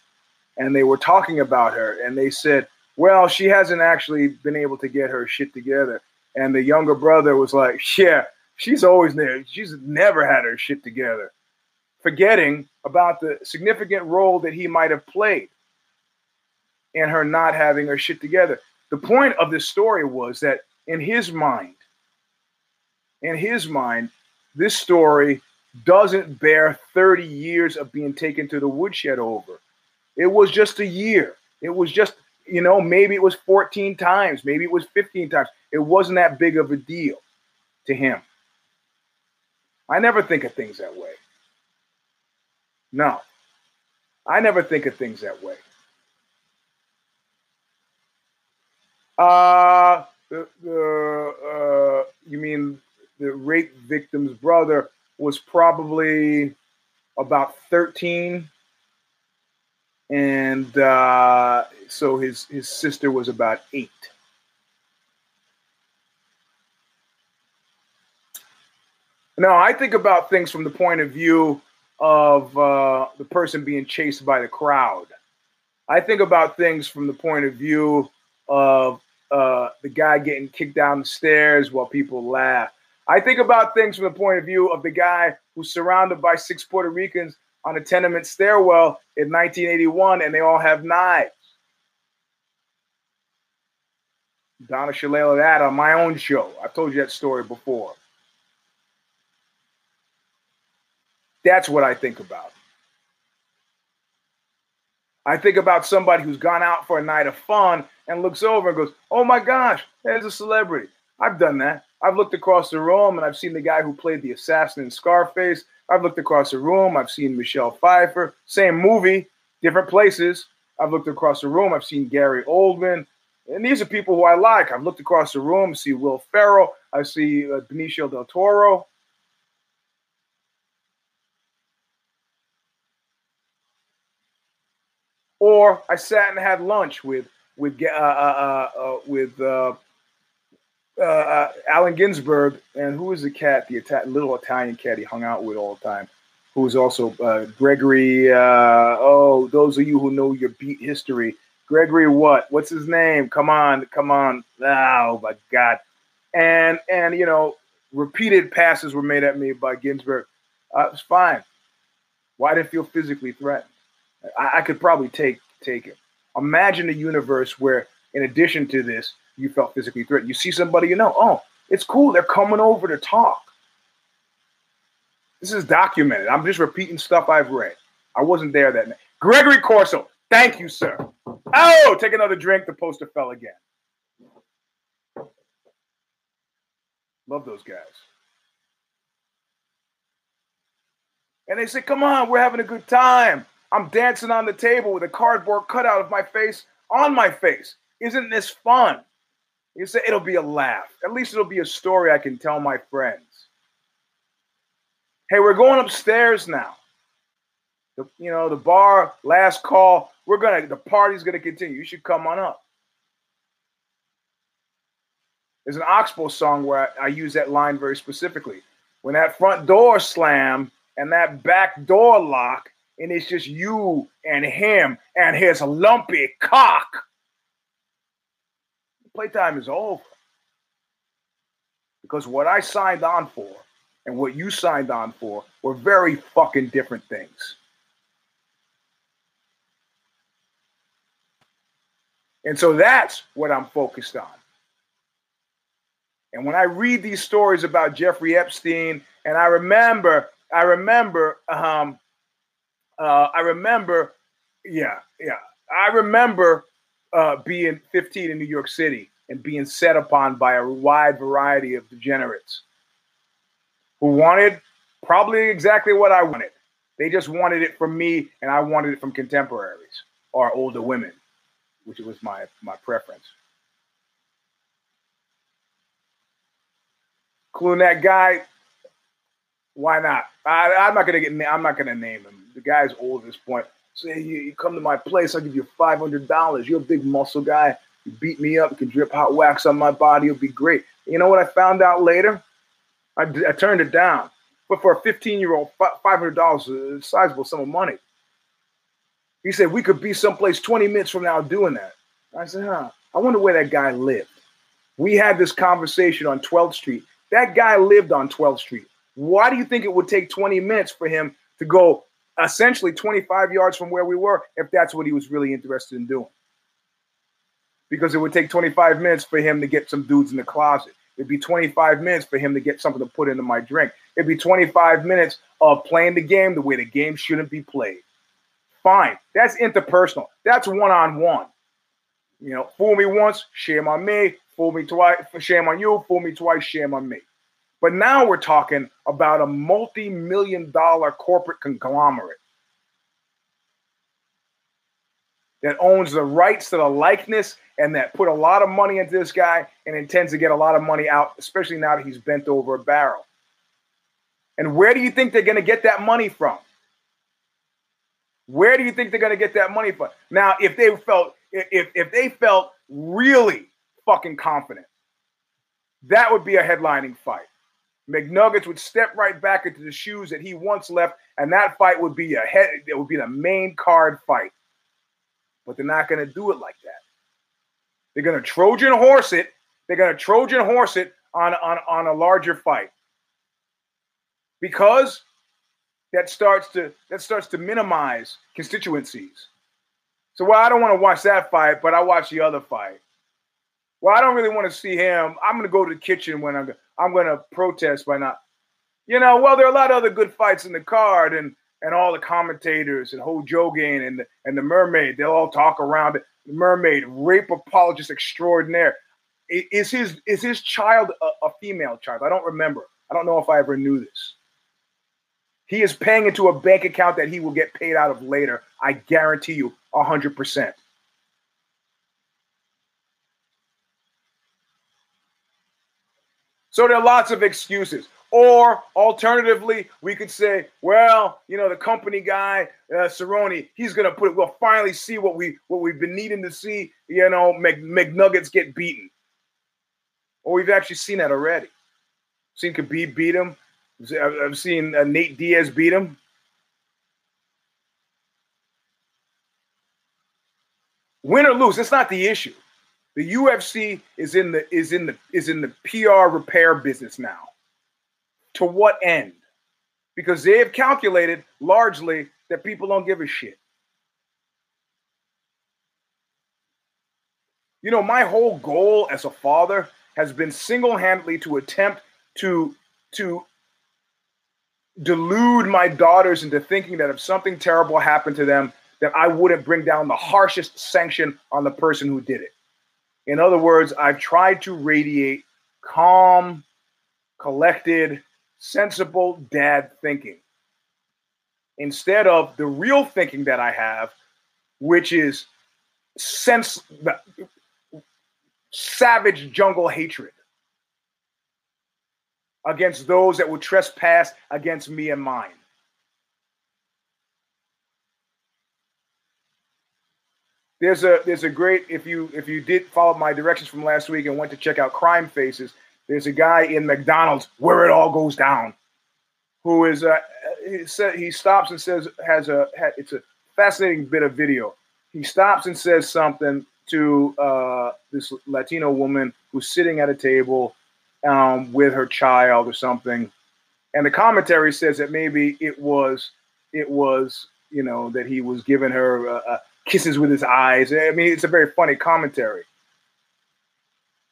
And they were talking about her, and they said, Well, she hasn't actually been able to get her shit together. And the younger brother was like, Yeah, she's always there. She's never had her shit together, forgetting about the significant role that he might have played in her not having her shit together. The point of this story was that in his mind, in his mind, this story doesn't bear 30 years of being taken to the woodshed over. It was just a year. It was just, you know, maybe it was 14 times, maybe it was 15 times. It wasn't that big of a deal to him. I never think of things that way. No, I never think of things that way. Uh, the, the uh, you mean the rape victim's brother was probably about 13 and uh, so his his sister was about eight. Now i think about things from the point of view of uh, the person being chased by the crowd. I think about things from the point of view of uh, the guy getting kicked down the stairs while people laugh I think about things from the point of view of the guy who's surrounded by six Puerto Ricans on a tenement stairwell in 1981, and they all have knives. Donna Shalala that on my own show. I've told you that story before. That's what I think about. I think about somebody who's gone out for a night of fun and looks over and goes, Oh my gosh, there's a celebrity. I've done that. I've looked across the room and I've seen the guy who played the assassin in Scarface. I've looked across the room. I've seen Michelle Pfeiffer. Same movie, different places. I've looked across the room. I've seen Gary Oldman. And these are people who I like. I've looked across the room. See Will Ferrell. I see uh, Benicio del Toro. Or I sat and had lunch with with uh, uh, uh, with uh, uh, uh, Allen Ginsberg, and who was the cat, the Ita- little Italian cat he hung out with all the time, who was also Gregory. Oh, those of you who know your beat history, Gregory, what? What's his name? Come on, come on! Oh my God! And and you know, repeated passes were made at me by Ginsberg. Uh, it's fine. Why well, didn't feel physically threatened? I, I could probably take take it. Imagine a universe where, in addition to this, you felt physically threatened. You see somebody you know, oh, it's cool. They're coming over to talk. This is documented. I'm just repeating stuff I've read. I wasn't there that night. Gregory Corso, thank you, sir. Oh, take another drink. The poster fell again. Love those guys. And they say, come on, we're having a good time. I'm dancing on the table with a cardboard cutout of my face on my face. Isn't this fun? You say it'll be a laugh. At least it'll be a story I can tell my friends. Hey, we're going upstairs now. The, you know, the bar, last call. We're gonna the party's gonna continue. You should come on up. There's an Oxbow song where I, I use that line very specifically. When that front door slam and that back door lock, and it's just you and him and his lumpy cock playtime is over. Because what I signed on for and what you signed on for were very fucking different things. And so that's what I'm focused on. And when I read these stories about Jeffrey Epstein, and I remember, I remember, um, uh, I remember, yeah, yeah, I remember uh, being 15 in New York City and being set upon by a wide variety of degenerates who wanted probably exactly what I wanted. They just wanted it from me, and I wanted it from contemporaries or older women, which was my my preference. Clue that guy. Why not? I, am not gonna get. I'm not gonna name him. Guy's old at this point. Say you, you come to my place, I'll give you five hundred dollars. You're a big muscle guy. You beat me up, you can drip hot wax on my body, it'll be great. You know what I found out later? I, I turned it down. But for a 15 year old, $500 is a sizable sum of money. He said, We could be someplace 20 minutes from now doing that. I said, Huh, I wonder where that guy lived. We had this conversation on 12th Street. That guy lived on 12th Street. Why do you think it would take 20 minutes for him to go essentially 25 yards from where we were if that's what he was really interested in doing? Because it would take 25 minutes for him to get some dudes in the closet. It'd be 25 minutes for him to get something to put into my drink. It'd be 25 minutes of playing the game the way the game shouldn't be played. Fine. That's interpersonal. That's one on one. You know, fool me once, shame on me. Fool me twice, shame on you. Fool me twice, shame on me. But now we're talking about a multi million dollar corporate conglomerate that owns the rights to the likeness and that put a lot of money into this guy and intends to get a lot of money out, especially now that he's bent over a barrel. And where do you think they're going to get that money from? Where do you think they're going to get that money from? Now, if they felt if if they felt really fucking confident, that would be a headlining fight. McNuggets would step right back into the shoes that he once left, and that fight would be a head. It would be the main card fight. But they're not going to do it like that. They're going to Trojan horse it. They're going to Trojan horse it on, on, on a larger fight because that starts to that starts to minimize constituencies. So well, I don't want to watch that fight, but I watch the other fight. Well, I don't really want to see him. I'm going to go to the kitchen when I'm I'm going to protest by not. You know, well, there are a lot of other good fights in the card, and and all the commentators and Hojogan and the, and the Mermaid, they'll all talk around it. The Mermaid, rape apologist extraordinaire. Is his is his child a, a female child? I don't remember. I don't know if I ever knew this. He is paying into a bank account that he will get paid out of later. I guarantee you 100%. So there are lots of excuses. Or alternatively, we could say, well, you know, the company guy, uh, Cerrone, he's gonna put. It. We'll finally see what we what we've been needing to see. You know, Mc, McNuggets get beaten. Or we've actually seen that already. Seen Khabib beat him. I've seen uh, Nate Diaz beat him. Win or lose, it's not the issue. The UFC is in the is in the is in the PR repair business now. To what end? Because they have calculated largely that people don't give a shit. You know, my whole goal as a father has been single-handedly to attempt to to delude my daughters into thinking that if something terrible happened to them, that I wouldn't bring down the harshest sanction on the person who did it. In other words, I've tried to radiate calm, collected, sensible dad thinking instead of the real thinking that I have, which is sense savage jungle hatred against those that would trespass against me and mine. There's a there's a great if you if you did follow my directions from last week and went to check out Crime Faces, there's a guy in McDonald's where it all goes down, who is uh, he, said, he stops and says has a it's a fascinating bit of video. He stops and says something to uh, this Latino woman who's sitting at a table um, with her child or something. And the commentary says that maybe it was it was you know that he was giving her a, kisses with his eyes. I mean, it's a very funny commentary.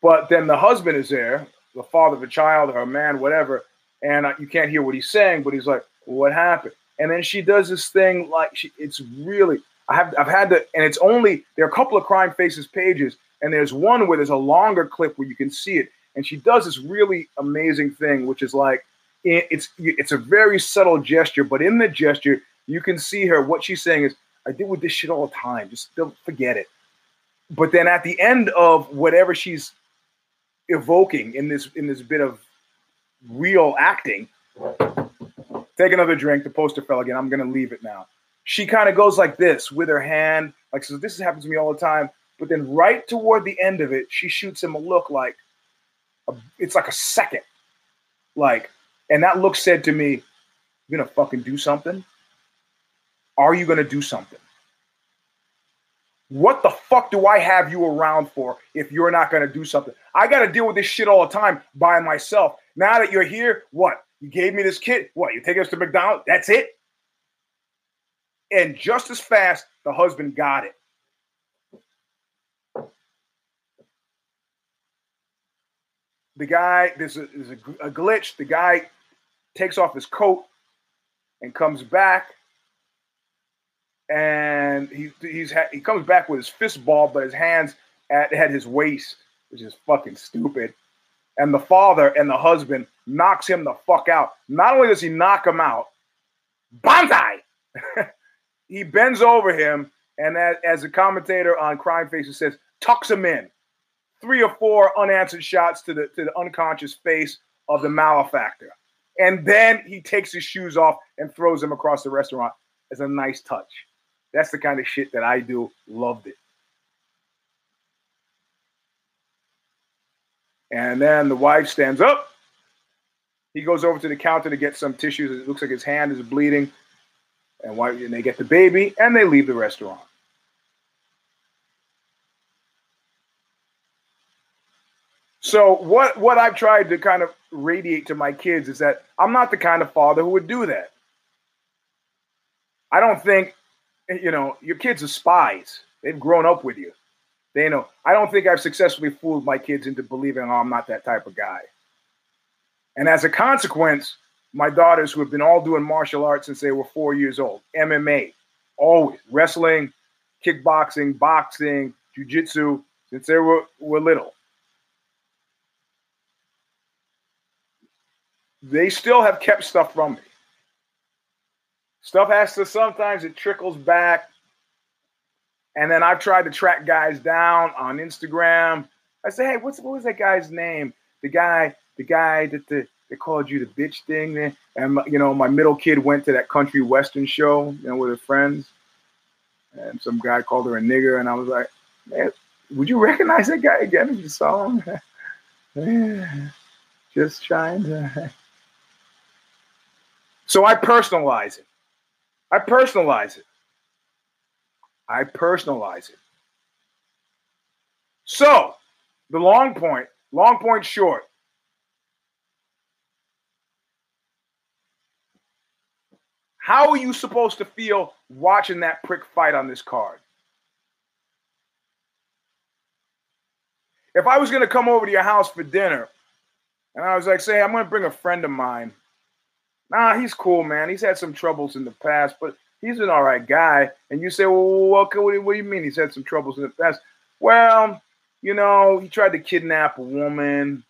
But then the husband is there, the father of a child or a man, whatever, and uh, you can't hear what he's saying, but he's like, "What happened?" And then she does this thing like she, it's really I have I've had to, and it's only there are a couple of crime faces pages, and there's one where there's a longer clip where you can see it, and she does this really amazing thing, which is like it's it's a very subtle gesture, but in the gesture you can see her. What she's saying is, "I deal with this shit all the time. Just don't forget it." But then at the end of whatever she's evoking in this in this bit of real acting, take another drink. The poster fell again. I'm gonna leave it now. She kind of goes like this with her hand, like so. This happens to me all the time. But then right toward the end of it, she shoots him a look like a, it's like a second. Like, and that look said to me, You're gonna fucking do something? Are you gonna do something? What the fuck do I have you around for if you're not going to do something? I got to deal with this shit all the time by myself. Now that you're here, what? You gave me this kid. What? You take us to McDonald's? That's it? And just as fast, the husband got it. The guy, there's a, there's a, a glitch. The guy takes off his coat and comes back and he he's ha- he comes back with his fist ball, but his hands at, at his waist, which is fucking stupid. And the father and the husband knocks him the fuck out. Not only does he knock him out, banzai. he bends over him, and as, as the commentator on Crime Faces says, tucks him in. Three or four unanswered shots to the to the unconscious face of the malefactor. And then he takes his shoes off and throws them across the restaurant as a nice touch. That's the kind of shit that I do. Loved it. And then the wife stands up. He goes over to the counter to get some tissues. It looks like his hand is bleeding. And, wife, and they get the baby and they leave the restaurant. So what what I've tried to kind of radiate to my kids is that I'm not the kind of father who would do that. I don't think you know, your kids are spies. They've grown up with you. They know. I don't think I've successfully fooled my kids into believing, oh, I'm not that type of guy. And as a consequence, my daughters, who have been all doing martial arts since they were four years old, MMA, always wrestling, kickboxing, boxing, jujitsu, since they were, were little. They still have kept stuff from me. Stuff has to sometimes it trickles back. And then I've tried to track guys down on Instagram. I say, hey, what's what was that guy's name? The guy, the guy that the they called you the bitch thing. And you know, my middle kid went to that country western show, you know, with her friends, and some guy called her a nigger, and I was like, man, would you recognize that guy again if you saw him? Just trying to. So I personalize it. I personalize it. I personalize it. So, the long point, long point short. How are you supposed to feel watching that prick fight on this card? If I was going to come over to your house for dinner and I was like, say, I'm going to bring a friend of mine nah, he's cool, man. He's had some troubles in the past, but he's an all right guy. And you say, well, what, what do you mean he's had some troubles in the past? Well, you know, he tried to kidnap a woman.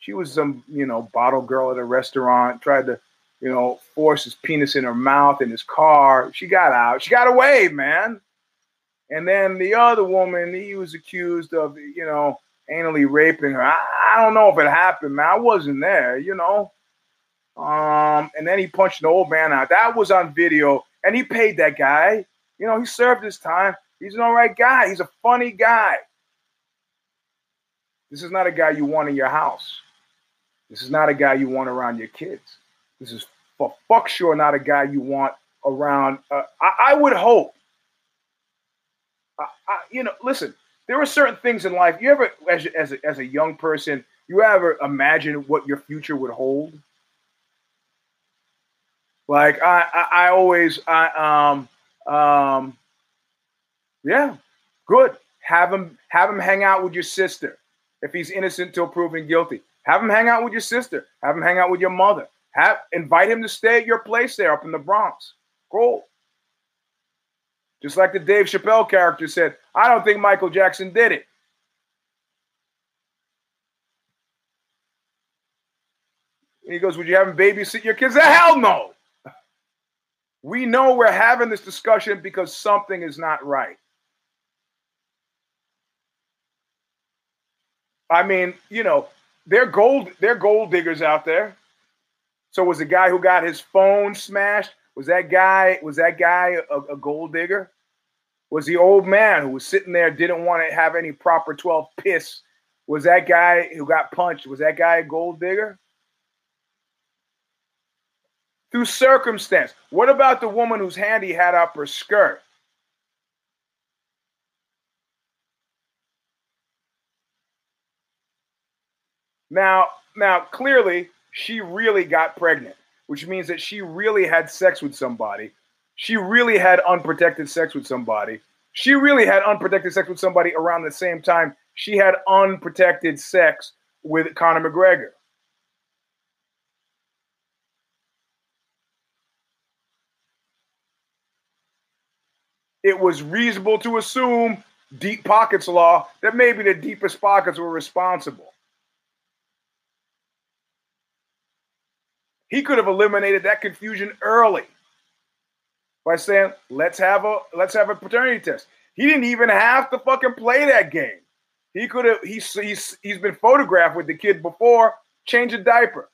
She was some, you know, bottle girl at a restaurant, tried to, you know, force his penis in her mouth in his car. She got out. She got away, man. And then the other woman, he was accused of, you know, anally raping her. I, I don't know if it happened, man. I wasn't there, you know. Um, and then he punched an old man out. That was on video, and he paid that guy. You know, he served his time. He's an all right guy. He's a funny guy. This is not a guy you want in your house. This is not a guy you want around your kids. This is for fuck sure not a guy you want around. Uh, I, I, would hope. I, you know, listen. There are certain things in life. You ever, as as a, as a young person, you ever imagine what your future would hold? Like I, I, I always, I, um, um, yeah, good. Have him, have him hang out with your sister if he's innocent till proven guilty. Have him hang out with your sister. Have him hang out with your mother. Have invite him to stay at your place there up in the Bronx. Cool. Just like the Dave Chappelle character said, I don't think Michael Jackson did it. he goes, Would you have him babysit your kids? The Hell no. We know we're having this discussion because something is not right. I mean, you know, they're gold, they're gold diggers out there. So was the guy who got his phone smashed? Was that guy, was that guy a, a gold digger? Was the old man who was sitting there didn't want to have any proper 12 piss? Was that guy who got punched? Was that guy a gold digger? Through circumstance. What about the woman whose hand he had up her skirt? Now, now clearly she really got pregnant, which means that she really had sex with somebody. She really had unprotected sex with somebody. She really had unprotected sex with somebody around the same time she had unprotected sex with Conor McGregor. It was reasonable to assume, deep pockets law, that maybe the deepest pockets were responsible. He could have eliminated that confusion early by saying, "Let's have a let's have a paternity test." He didn't even have to fucking play that game. He could have. He's he's he's been photographed with the kid before. Change a diaper.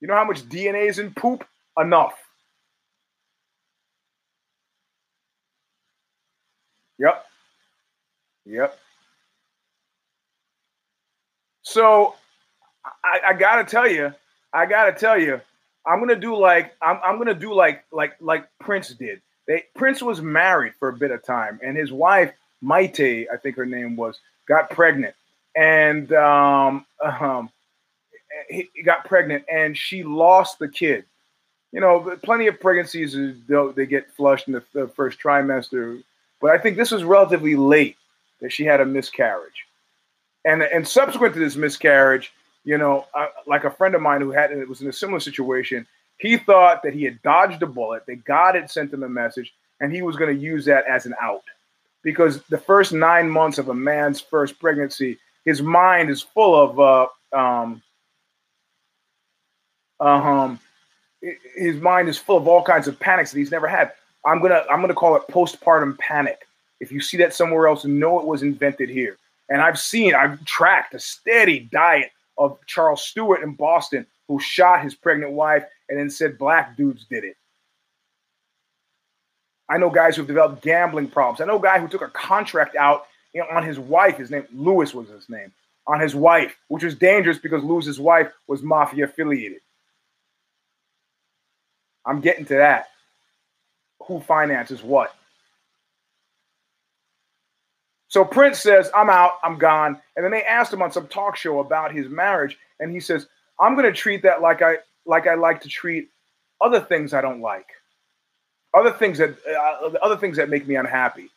You know how much DNA is in poop? Enough. Yep. Yep. So I, I gotta tell you, I gotta tell you, I'm gonna do like I'm, I'm gonna do like like like Prince did. They Prince was married for a bit of time, and his wife Mayte, I think her name was, got pregnant, and um, um, he got pregnant, and she lost the kid. You know, plenty of pregnancies they get flushed in the, the first trimester, but I think this was relatively late that she had a miscarriage, and and subsequent to this miscarriage, you know, uh, like a friend of mine who had it was in a similar situation. He thought that he had dodged a bullet, that God had sent him a message, and he was going to use that as an out. Because the first nine months of a man's first pregnancy, his mind is full of uh, um, um, his mind is full of all kinds of panics that he's never had. I'm gonna I'm gonna call it postpartum panic. If you see that somewhere else, know it was invented here. And I've seen, I've tracked a steady diet of Charles Stuart in Boston who shot his pregnant wife and then said black dudes did it. I know guys who've developed gambling problems. I know a guy who took a contract out on his wife. His name Lewis was his name on his wife, which was dangerous because Lewis's wife was mafia affiliated. I'm getting to that. Who finances what? So Prince says, I'm out, I'm gone. And then they asked him on some talk show about his marriage, and he says, I'm gonna treat that like I like I like to treat other things I don't like. Other things that uh, other things that make me unhappy.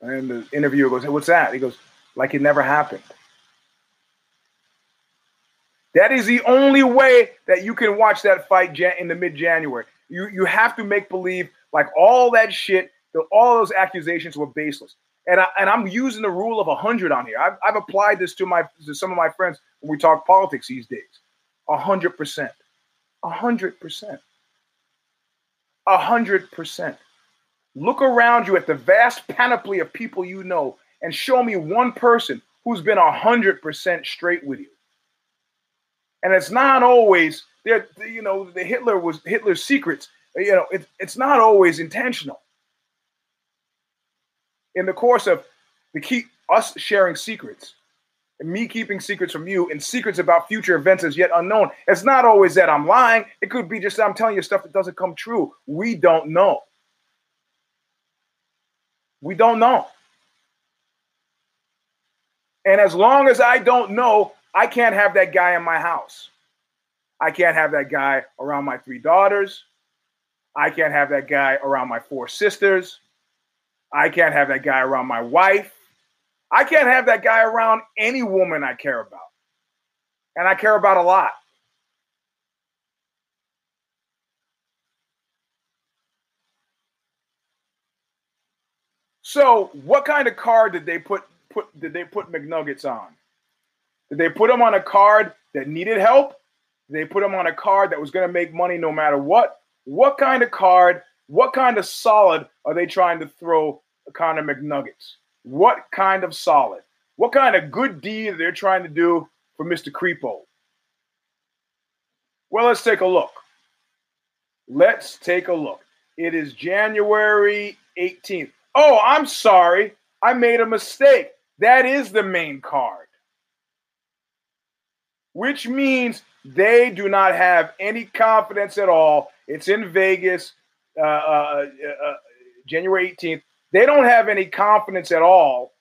And the interviewer goes, hey, "What's that?" He goes, "Like it never happened." That is the only way that you can watch that fight in the mid January. You you have to make believe like all that shit, all those accusations were baseless. And I, and I'm using the rule of hundred on here. I've, I've applied this to my to some of my friends when we talk politics these days. hundred percent, hundred percent, hundred percent. Look around you at the vast panoply of people you know, and show me one person who's been hundred percent straight with you and it's not always there. You know, the Hitler was Hitler's secrets. You know, it, it's not always intentional. In the course of the keep us sharing secrets, and me keeping secrets from you, and secrets about future events as yet unknown, it's not always that I'm lying. It could be just I'm telling you stuff that doesn't come true. We don't know. We don't know. And as long as I don't know, I can't have that guy in my house. I can't have that guy around my three daughters. I can't have that guy around my four sisters. I can't have that guy around my wife. I can't have that guy around any woman I care about. And I care about a lot. So, what kind of card did they put put did they put McNuggets on? Did they put him on a card that needed help? Did they put him on a card that was going to make money no matter what? What kind of card, what kind of solid are they trying to throw Conor McNuggets? What kind of solid? What kind of good deed they're trying to do for Mr. Creepo? Well, let's take a look. Let's take a look. It is January 18th. Oh, I'm sorry. I made a mistake. That is the main card which means They do not have any confidence at all. It's in Vegas, uh, uh, uh, uh January 18th. They don't have any confidence at all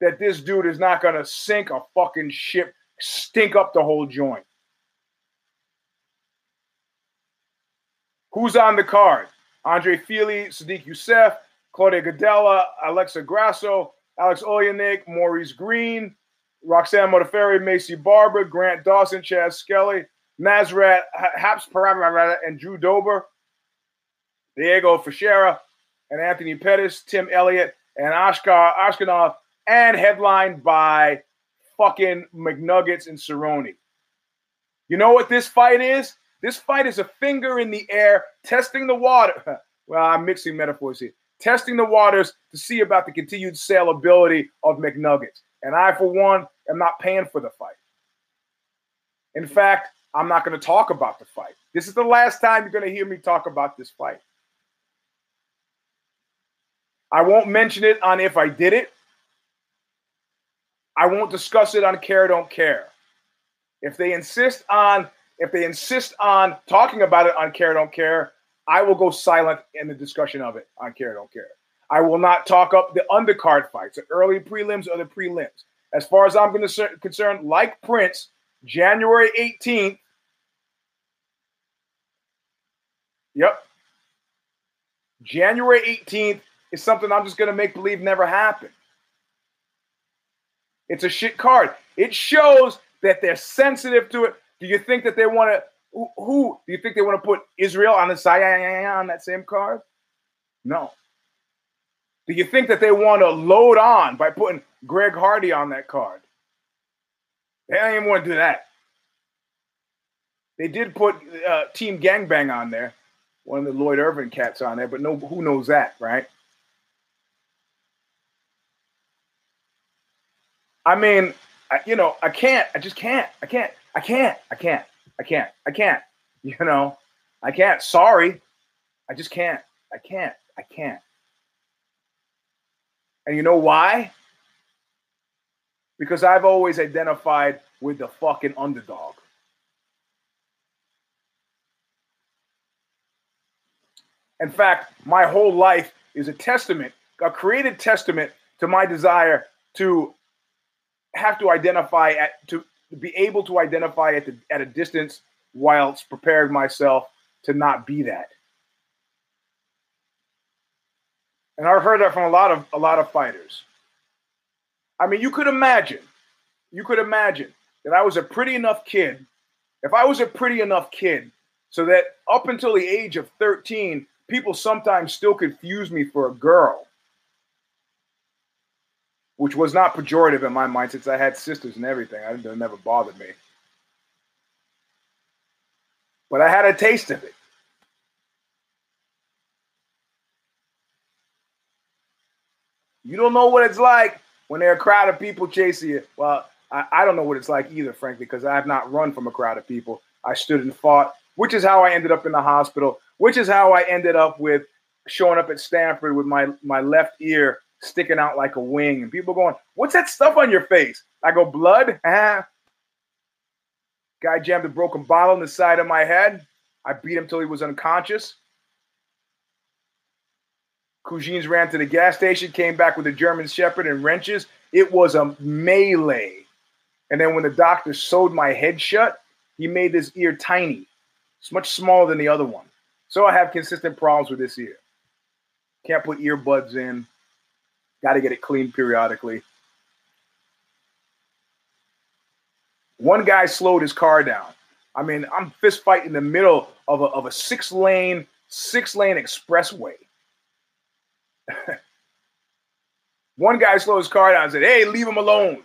that this dude is not going to sink a fucking ship, stink up the whole joint. Who's on the card? Andre Fili, Sodiq Yusuff, Claudia Gadelha, Alexa Grasso, Alex Oleinik, Maurice Greene, Roxanne Modafferi, Maycee Barber, Grant Dawson, Chas Skelly, Nasrat Haps and Drew Dober, Diego Fischera, and Anthony Pettis, Tim Elliott, and Ashkar Ashkenov, and headlined by fucking McNuggets and Cerrone. You know what this fight is? This fight is a finger in the air, testing the water. well, I'm mixing metaphors here. Testing the waters to see about the continued saleability of McNuggets. And I, for one, am not paying for the fight. In fact, I'm not going to talk about the fight. This is the last time you're going to hear me talk about this fight. I won't mention it on if I did it. I won't discuss it on care don't care. If they insist on if they insist on talking about it on care don't care, I will go silent in the discussion of it on care don't care. I will not talk up the undercard fights, the early prelims or the prelims. As far as I'm concerned, like Prince, January 18th. Yep. January 18th is something I'm just going to make believe never happened. It's a shit card. It shows that they're sensitive to it. Do you think that they want to? Who, who do you think they want to put Israel on the side on that same card? No. Do you think that they want to load on by putting Greg Hardy on that card? They don't even want to do that. They did put uh, Team Gangbang on there, one of the Lloyd Irvin cats on there, but no, who knows that, right? I mean, I, you know, I can't. I just can't. I can't. I can't. I can't. I can't. I can't. You know, I can't. Sorry. I just can't. I can't. I can't. And you know why? Because I've always identified with the fucking underdog. In fact, my whole life is a testament, a created testament to my desire to have to identify at to be able to identify at the, at a distance whilst preparing myself to not be that. And I've heard that from a lot of a lot of fighters. I mean, you could imagine, you could imagine that I was a pretty enough kid. If I was a pretty enough kid, so that up until the age of 13, people sometimes still confuse me for a girl which was not pejorative in my mind since I had sisters and everything. I, it never bothered me. But I had a taste of it. You don't know what it's like when there are a crowd of people chasing you. Well, I, I don't know what it's like either, frankly, because I have not run from a crowd of people. I stood and fought, which is how I ended up in the hospital, which is how I ended up with showing up at Stanford with my, my left ear sticking out like a wing, and people going, "What's that stuff on your face?" I go, "Blood." Ah. Guy jammed a broken bottle in the side of my head. I beat him till he was unconscious. Cousins ran to the gas station, came back with a German Shepherd and wrenches. It was a melee. And then when the doctor sewed my head shut, he made this ear tiny. It's much smaller than the other one. So I have consistent problems with this ear. Can't put earbuds in. Got to get it cleaned periodically. One guy slowed his car down. I mean, I'm fist fighting in the middle of a, of a six lane, six lane expressway. One guy slowed his car down and said, Hey, leave him alone.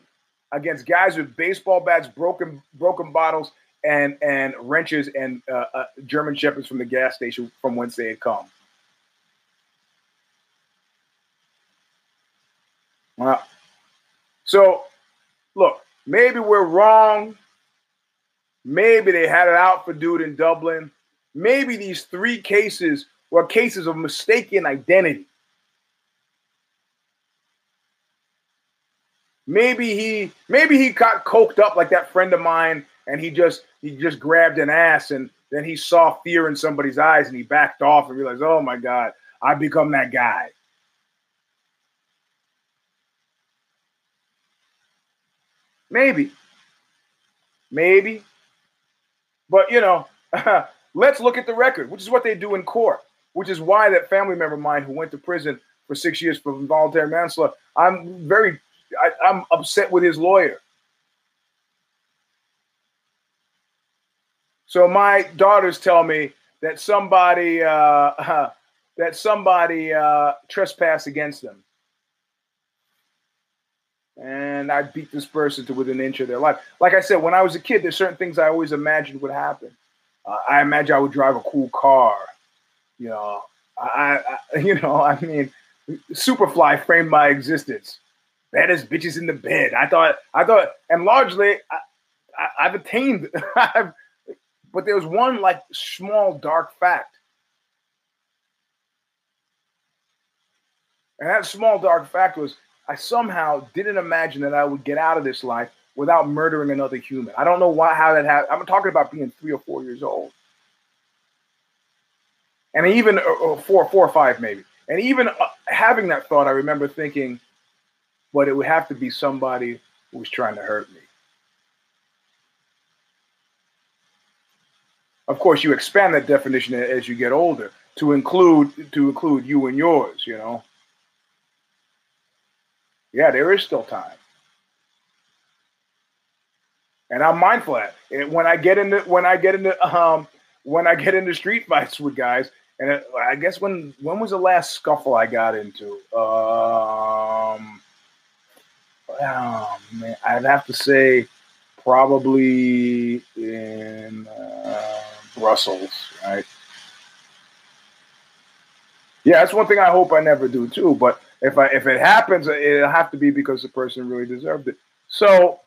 Against guys with baseball bats, broken broken bottles, and and wrenches and uh, uh, German shepherds from the gas station from whence they had come. Well, so look, maybe we're wrong. Maybe they had it out for dude in Dublin. Maybe these three cases were cases of mistaken identity. Maybe he maybe he got coked up like that friend of mine and he just he just grabbed an ass and then he saw fear in somebody's eyes and he backed off and realized, oh my God, I've become that guy. Maybe. Maybe. But you know, let's look at the record, which is what they do in court, which is why that family member of mine who went to prison for six years for involuntary manslaughter, I'm very I, I'm upset with his lawyer. So my daughters tell me that somebody uh, that somebody uh, trespassed against them, and I beat this person to within an inch of their life. Like I said, when I was a kid, there's certain things I always imagined would happen. Uh, I imagine I would drive a cool car. You know, I, I you know, I mean, Superfly framed my existence. Baddest bitches in the bed. I thought, I thought, and largely, I, have attained. I've but there was one like small dark fact. And that small dark fact was I somehow didn't imagine that I would get out of this life without murdering another human. I don't know why how that happened. I'm talking about being three or four years old. And even uh, uh four, four or five maybe. And even uh, having that thought, I remember thinking, but it would have to be somebody who was trying to hurt me. Of course, you expand that definition as you get older to include to include you and yours. You know. Yeah, there is still time, and I'm mindful of that. when I get into when I get into um when I get into street fights with guys, and I guess when when was the last scuffle I got into? Um, oh man, I'd have to say probably in. Uh, Brussels, right? Yeah, that's one thing I hope I never do too. But if I if it happens, it'll have to be because the person really deserved it. So,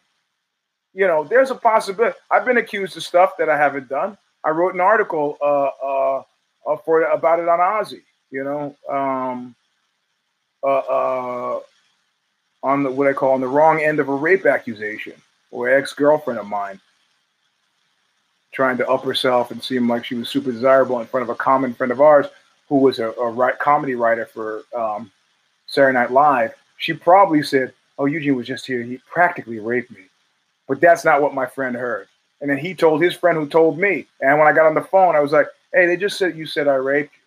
you know, there's a possibility. I've been accused of stuff that I haven't done. I wrote an article uh, uh, uh for about it on OZY. You know, um, uh, uh, on the what I call on the wrong end of a rape accusation, or ex girlfriend of mine trying to up herself and seem like she was super desirable in front of a common friend of ours who was a, a comedy writer for um, Saturday Night Live. She probably said, "Oh, Eugene was just here. He practically raped me," but that's not what my friend heard. And then he told his friend who told me. And when I got on the phone, I was like, "Hey, they just said you said I raped you."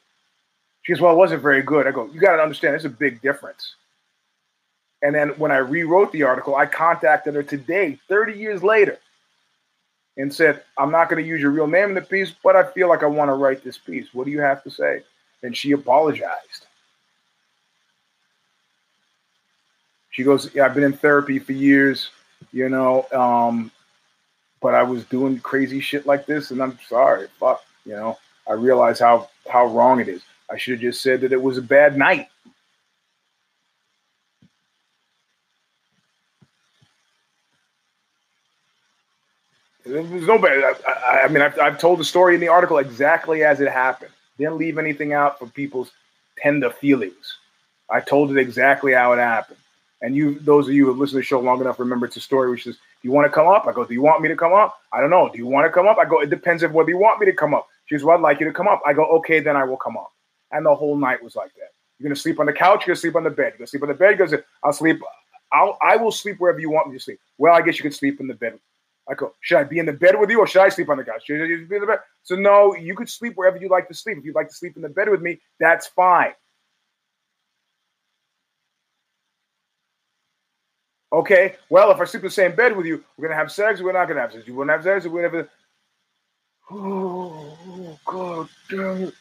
She goes, "Well, it wasn't very good." I go, "You got to understand, there's a big difference." And then when I rewrote the article, I contacted her today, 30 years later, and said, I'm not going to use your real name in the piece, but I feel like I want to write this piece. What do you have to say? And she apologized. She goes, Yeah, I've been in therapy for years, you know, um, but I was doing crazy shit like this, and I'm sorry. Fuck, you know, I realize how how wrong it is. I should have just said that it was a bad night. There's no bad. I, I, mean, I've, I've told the story in the article exactly as it happened. Didn't leave anything out for people's tender feelings. I told it exactly how it happened. And you, those of you who have listened to the show long enough, remember it's a story which says, do you want to come up? I go, do you want me to come up? I don't know. Do you want to come up? I go, it depends on whether you want me to come up. She goes, well, I'd like you to come up. I go, okay, then I will come up. And the whole night was like that. You're to sleep on the couch. You're to sleep on the bed. You're to sleep on the bed. Goes, I'll sleep. I'll, I will sleep wherever you want me to sleep. Well, I guess you could sleep in the bed I go, should I be in the bed with you or should I sleep on the couch? Should I be in the bed? So no, you could sleep wherever you like to sleep. If you'd like to sleep in the bed with me, that's fine. Okay, well, if I sleep in the same bed with you, we're gonna have sex. We're not gonna have sex. You wouldn't have sex. We're gonna. Oh, God damn it!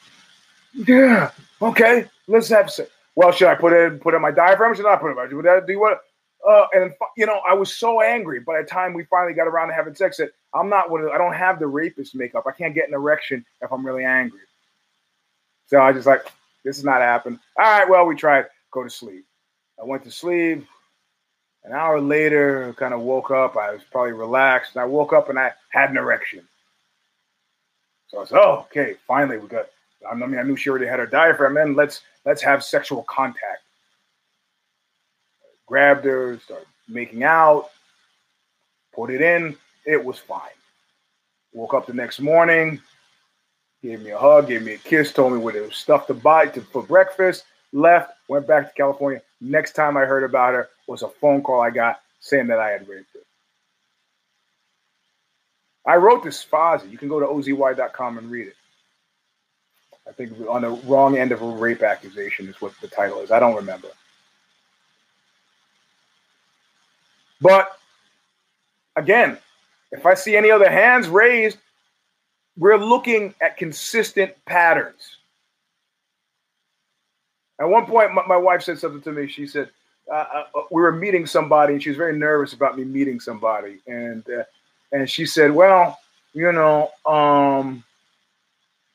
Yeah. Okay, let's have sex. Well, should I put it put in my diaphragm? Should I put it? Do you want? Uh, and you know, I was so angry. By the time we finally got around to having sex, that I'm not what I don't have the rapist makeup. I can't get an erection if I'm really angry. So I just like, this is not happening. All right, well, we tried. Go to sleep. I went to sleep. An hour later, kind of woke up. I was probably relaxed. And I woke up and I had an erection. So I said, "Oh, okay, finally we got." I mean, I knew she already had her diaphragm. Then let's let's have sexual contact grabbed her, started making out, put it in. It was fine. Woke up the next morning, gave me a hug, gave me a kiss, told me what it was stuff to buy to, for breakfast, left, went back to California. Next time I heard about her was a phone call I got saying that I had raped her. I wrote this Fozzy. You can go to ozy.com and read it. I think on the wrong end of a rape accusation is what the title is. I don't remember. But again, if I see any other hands raised, we're looking at consistent patterns. At one point, my, my wife said something to me. She said, uh, uh, we were meeting somebody, and she was very nervous about me meeting somebody. And uh, and she said, "Well, you know, um,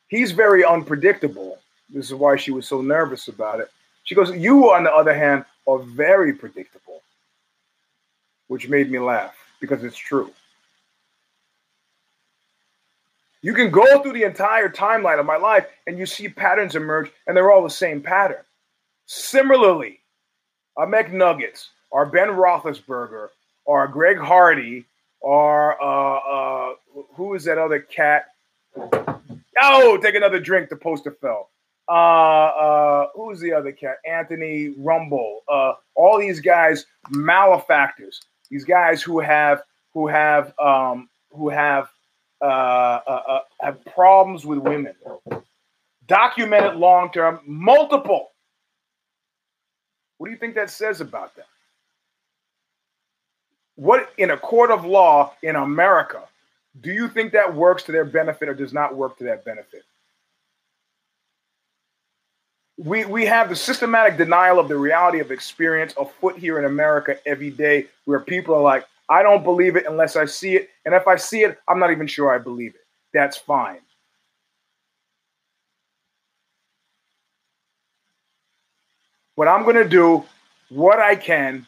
he's very unpredictable. This is why she was so nervous about it." She goes, "You, on the other hand, are very predictable," which made me laugh because it's true. You can go through the entire timeline of my life and you see patterns emerge, and they're all the same pattern. Similarly, a McNuggets, or Ben Roethlisberger, or Greg Hardy, or uh, uh, who is that other cat? Oh, take another drink. The poster fell. Uh, uh, who's the other cat? Anthony Rumble. Uh, all these guys, malefactors. These guys who have who have um, who have uh, uh, uh have problems with women, documented long term, multiple. What do you think that says about them? What in a court of law in America, do you think that works to their benefit or does not work to that benefit? We, we have the systematic denial of the reality of experience afoot here in America every day, where people are like, I don't believe it unless I see it. And if I see it, I'm not even sure I believe it. That's fine. But I'm going to do what I can,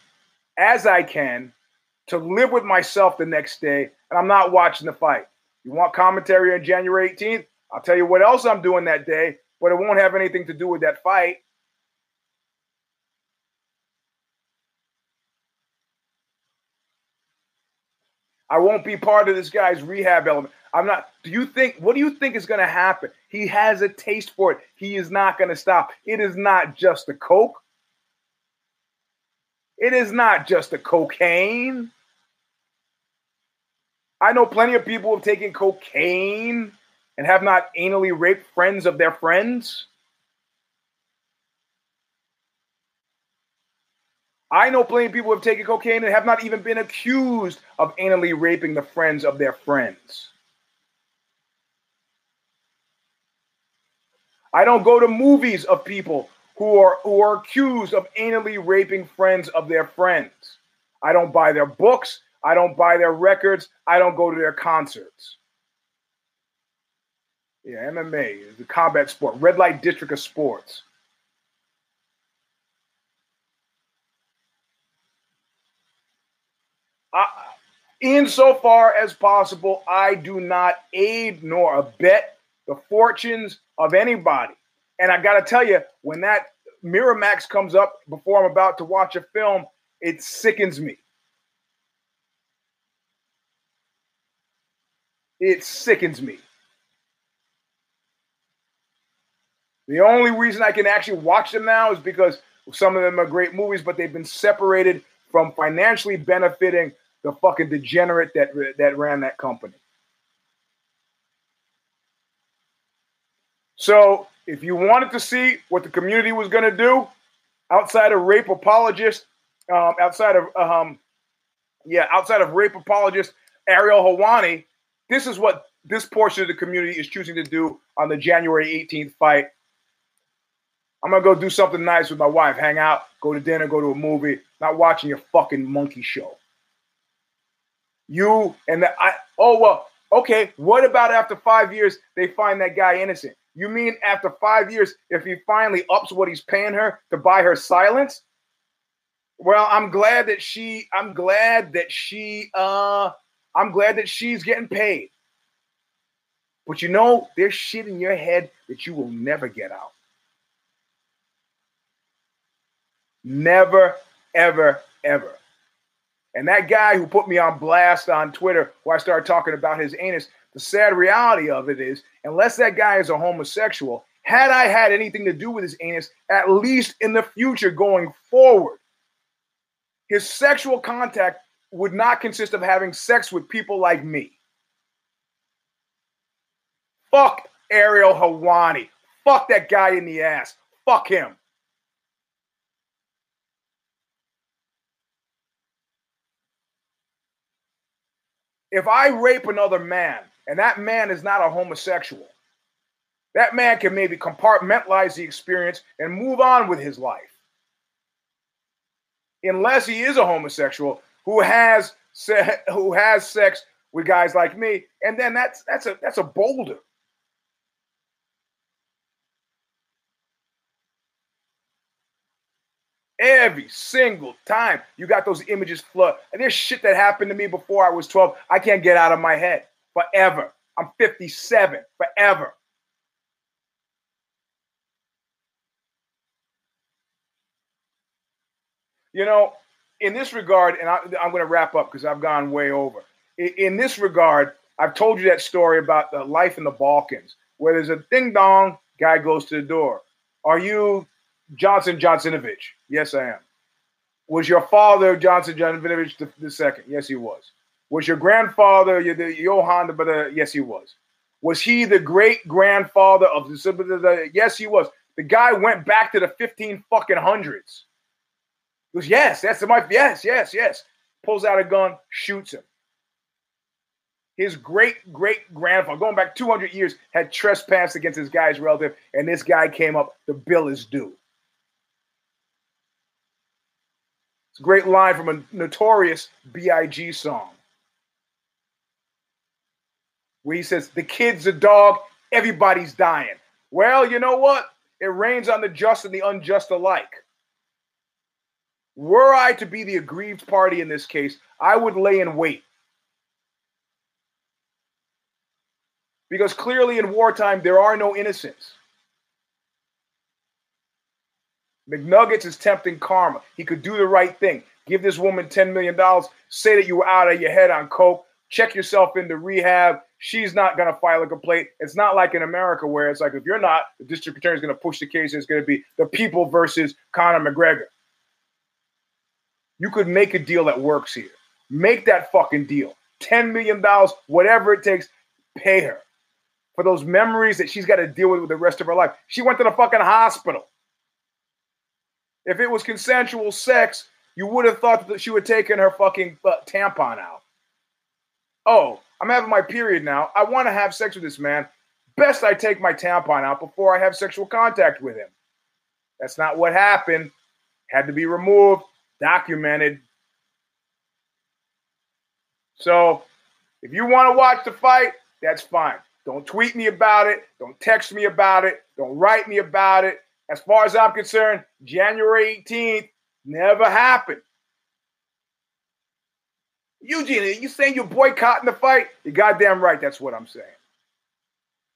as I can, to live with myself the next day, and I'm not watching the fight. You want commentary on January 18th? I'll tell you what else I'm doing that day, but it won't have anything to do with that fight. I won't be part of this guy's rehab element. I'm not. Do you think, what do you think is going to happen? He has a taste for it. He is not going to stop. It is not just the Coke. It is not just the cocaine. I know plenty of people have taken cocaine and have not anally raped friends of their friends. I know plenty of people who have taken cocaine and have not even been accused of anally raping the friends of their friends. I don't go to movies of people who are who are accused of anally raping friends of their friends. I don't buy their books. I don't buy their records. I don't go to their concerts. Yeah, MMA, is the combat sport, red light district of sports. I, insofar as possible, I do not aid nor abet the fortunes of anybody. And I got to tell you, when that Miramax comes up before I'm about to watch a film, it sickens me. It sickens me. The only reason I can actually watch them now is because some of them are great movies, but they've been separated from financially benefiting the fucking degenerate that that ran that company. So, if you wanted to see what the community was going to do, outside of rape apologists, um, outside of um, yeah, outside of rape apologist Ariel Helwani, this is what this portion of the community is choosing to do on the January 18th fight. I'm gonna go do something nice with my wife, hang out, go to dinner, go to a movie, not watching your fucking monkey show. You and the I oh well, okay, what about after five years they find that guy innocent? You mean after five years, if he finally ups what he's paying her to buy her silence? Well, I'm glad that she, I'm glad that she uh I'm glad that she's getting paid. But you know, there's shit in your head that you will never get out. Never, ever, ever. And that guy who put me on blast on Twitter, where I started talking about his anus, the sad reality of it is, unless that guy is a homosexual, had I had anything to do with his anus, at least in the future going forward, his sexual contact would not consist of having sex with people like me. Fuck Ariel Helwani. Fuck that guy in the ass. Fuck him. If I rape another man and that man is not a homosexual, that man can maybe compartmentalize the experience and move on with his life. Unless he is a homosexual who has se- who has sex with guys like me, and then that's that's a that's a boulder. Every single time you got those images flood. And there's shit that happened to me before I was 12. I can't get out of my head forever. I'm 57 forever. You know, in this regard, and I, am going to wrap up because I've gone way over. In, in, this regard, I've told you that story about the life in the Balkans, where there's a ding dong, guy goes to the door. Are you Johnson Johnsonovich. Yes, I am. Was your father Johnson Johnsonovich the, the second? Yes, he was. Was your grandfather the Johann? But uh, yes, he was. Was he the great grandfather of the? Yes, he was. The guy went back to the fifteen fucking hundreds. He goes, yes, that's my yes, yes, yes. Pulls out a gun, shoots him. His great great grandfather, going back 200 years, had trespassed against his guy's relative, and this guy came up. The bill is due. It's a great line from a notorious B.I.G. song where he says, The kid's a dog, everybody's dying. Well, you know what? It rains on the just and the unjust alike. Were I to be the aggrieved party in this case, I would lay in wait. Because clearly in wartime, there are no innocents. McNuggets is tempting karma. He could do the right thing. Give this woman $10 million. Say that you were out of your head on coke. Check yourself into rehab. She's not going to file a complaint. It's not like in America where it's like, if you're not, the district attorney is going to push the case. It's going to be the people versus Conor McGregor. You could make a deal that works here. Make that fucking deal. $10 million, whatever it takes, pay her for those memories that she's got to deal with, with the rest of her life. She went to the fucking hospital. If it was consensual sex, you would have thought that she would have taken her fucking uh, tampon out. Oh, I'm having my period now. I want to have sex with this man. Best I take my tampon out before I have sexual contact with him. That's not what happened. Had to be removed, documented. So, if you want to watch the fight, that's fine. Don't tweet me about it. Don't text me about it. Don't write me about it as far as I'm concerned, January 18th never happened. Eugene, are you saying you're boycotting the fight? You're goddamn right. That's what I'm saying.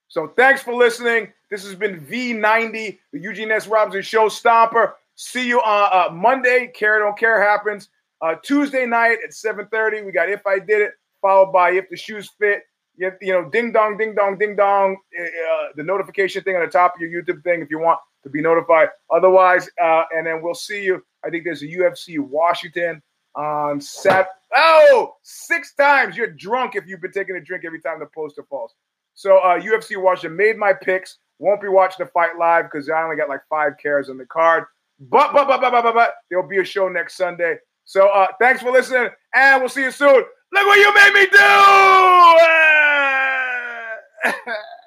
So thanks for listening. This has been V90, the Eugene S. Robinson Show Stomper. See you on uh, Monday. Care Don't Care happens. Uh, Tuesday night at 7:30. We got If I Did It, followed by If the Shoes Fit. You, you know, ding dong, ding dong, ding dong. Uh, the notification thing on the top of your YouTube thing if you want to be notified. Otherwise, uh, and then we'll see you. I think there's a UFC Washington on Sat. Oh, six times. You're drunk if you've been taking a drink every time the poster falls. So uh, UFC Washington made my picks. Won't be watching the fight live because I only got like five cares on the card. But but but but but but, but there'll be a show next Sunday. So uh, thanks for listening, and we'll see you soon. Look what you made me do!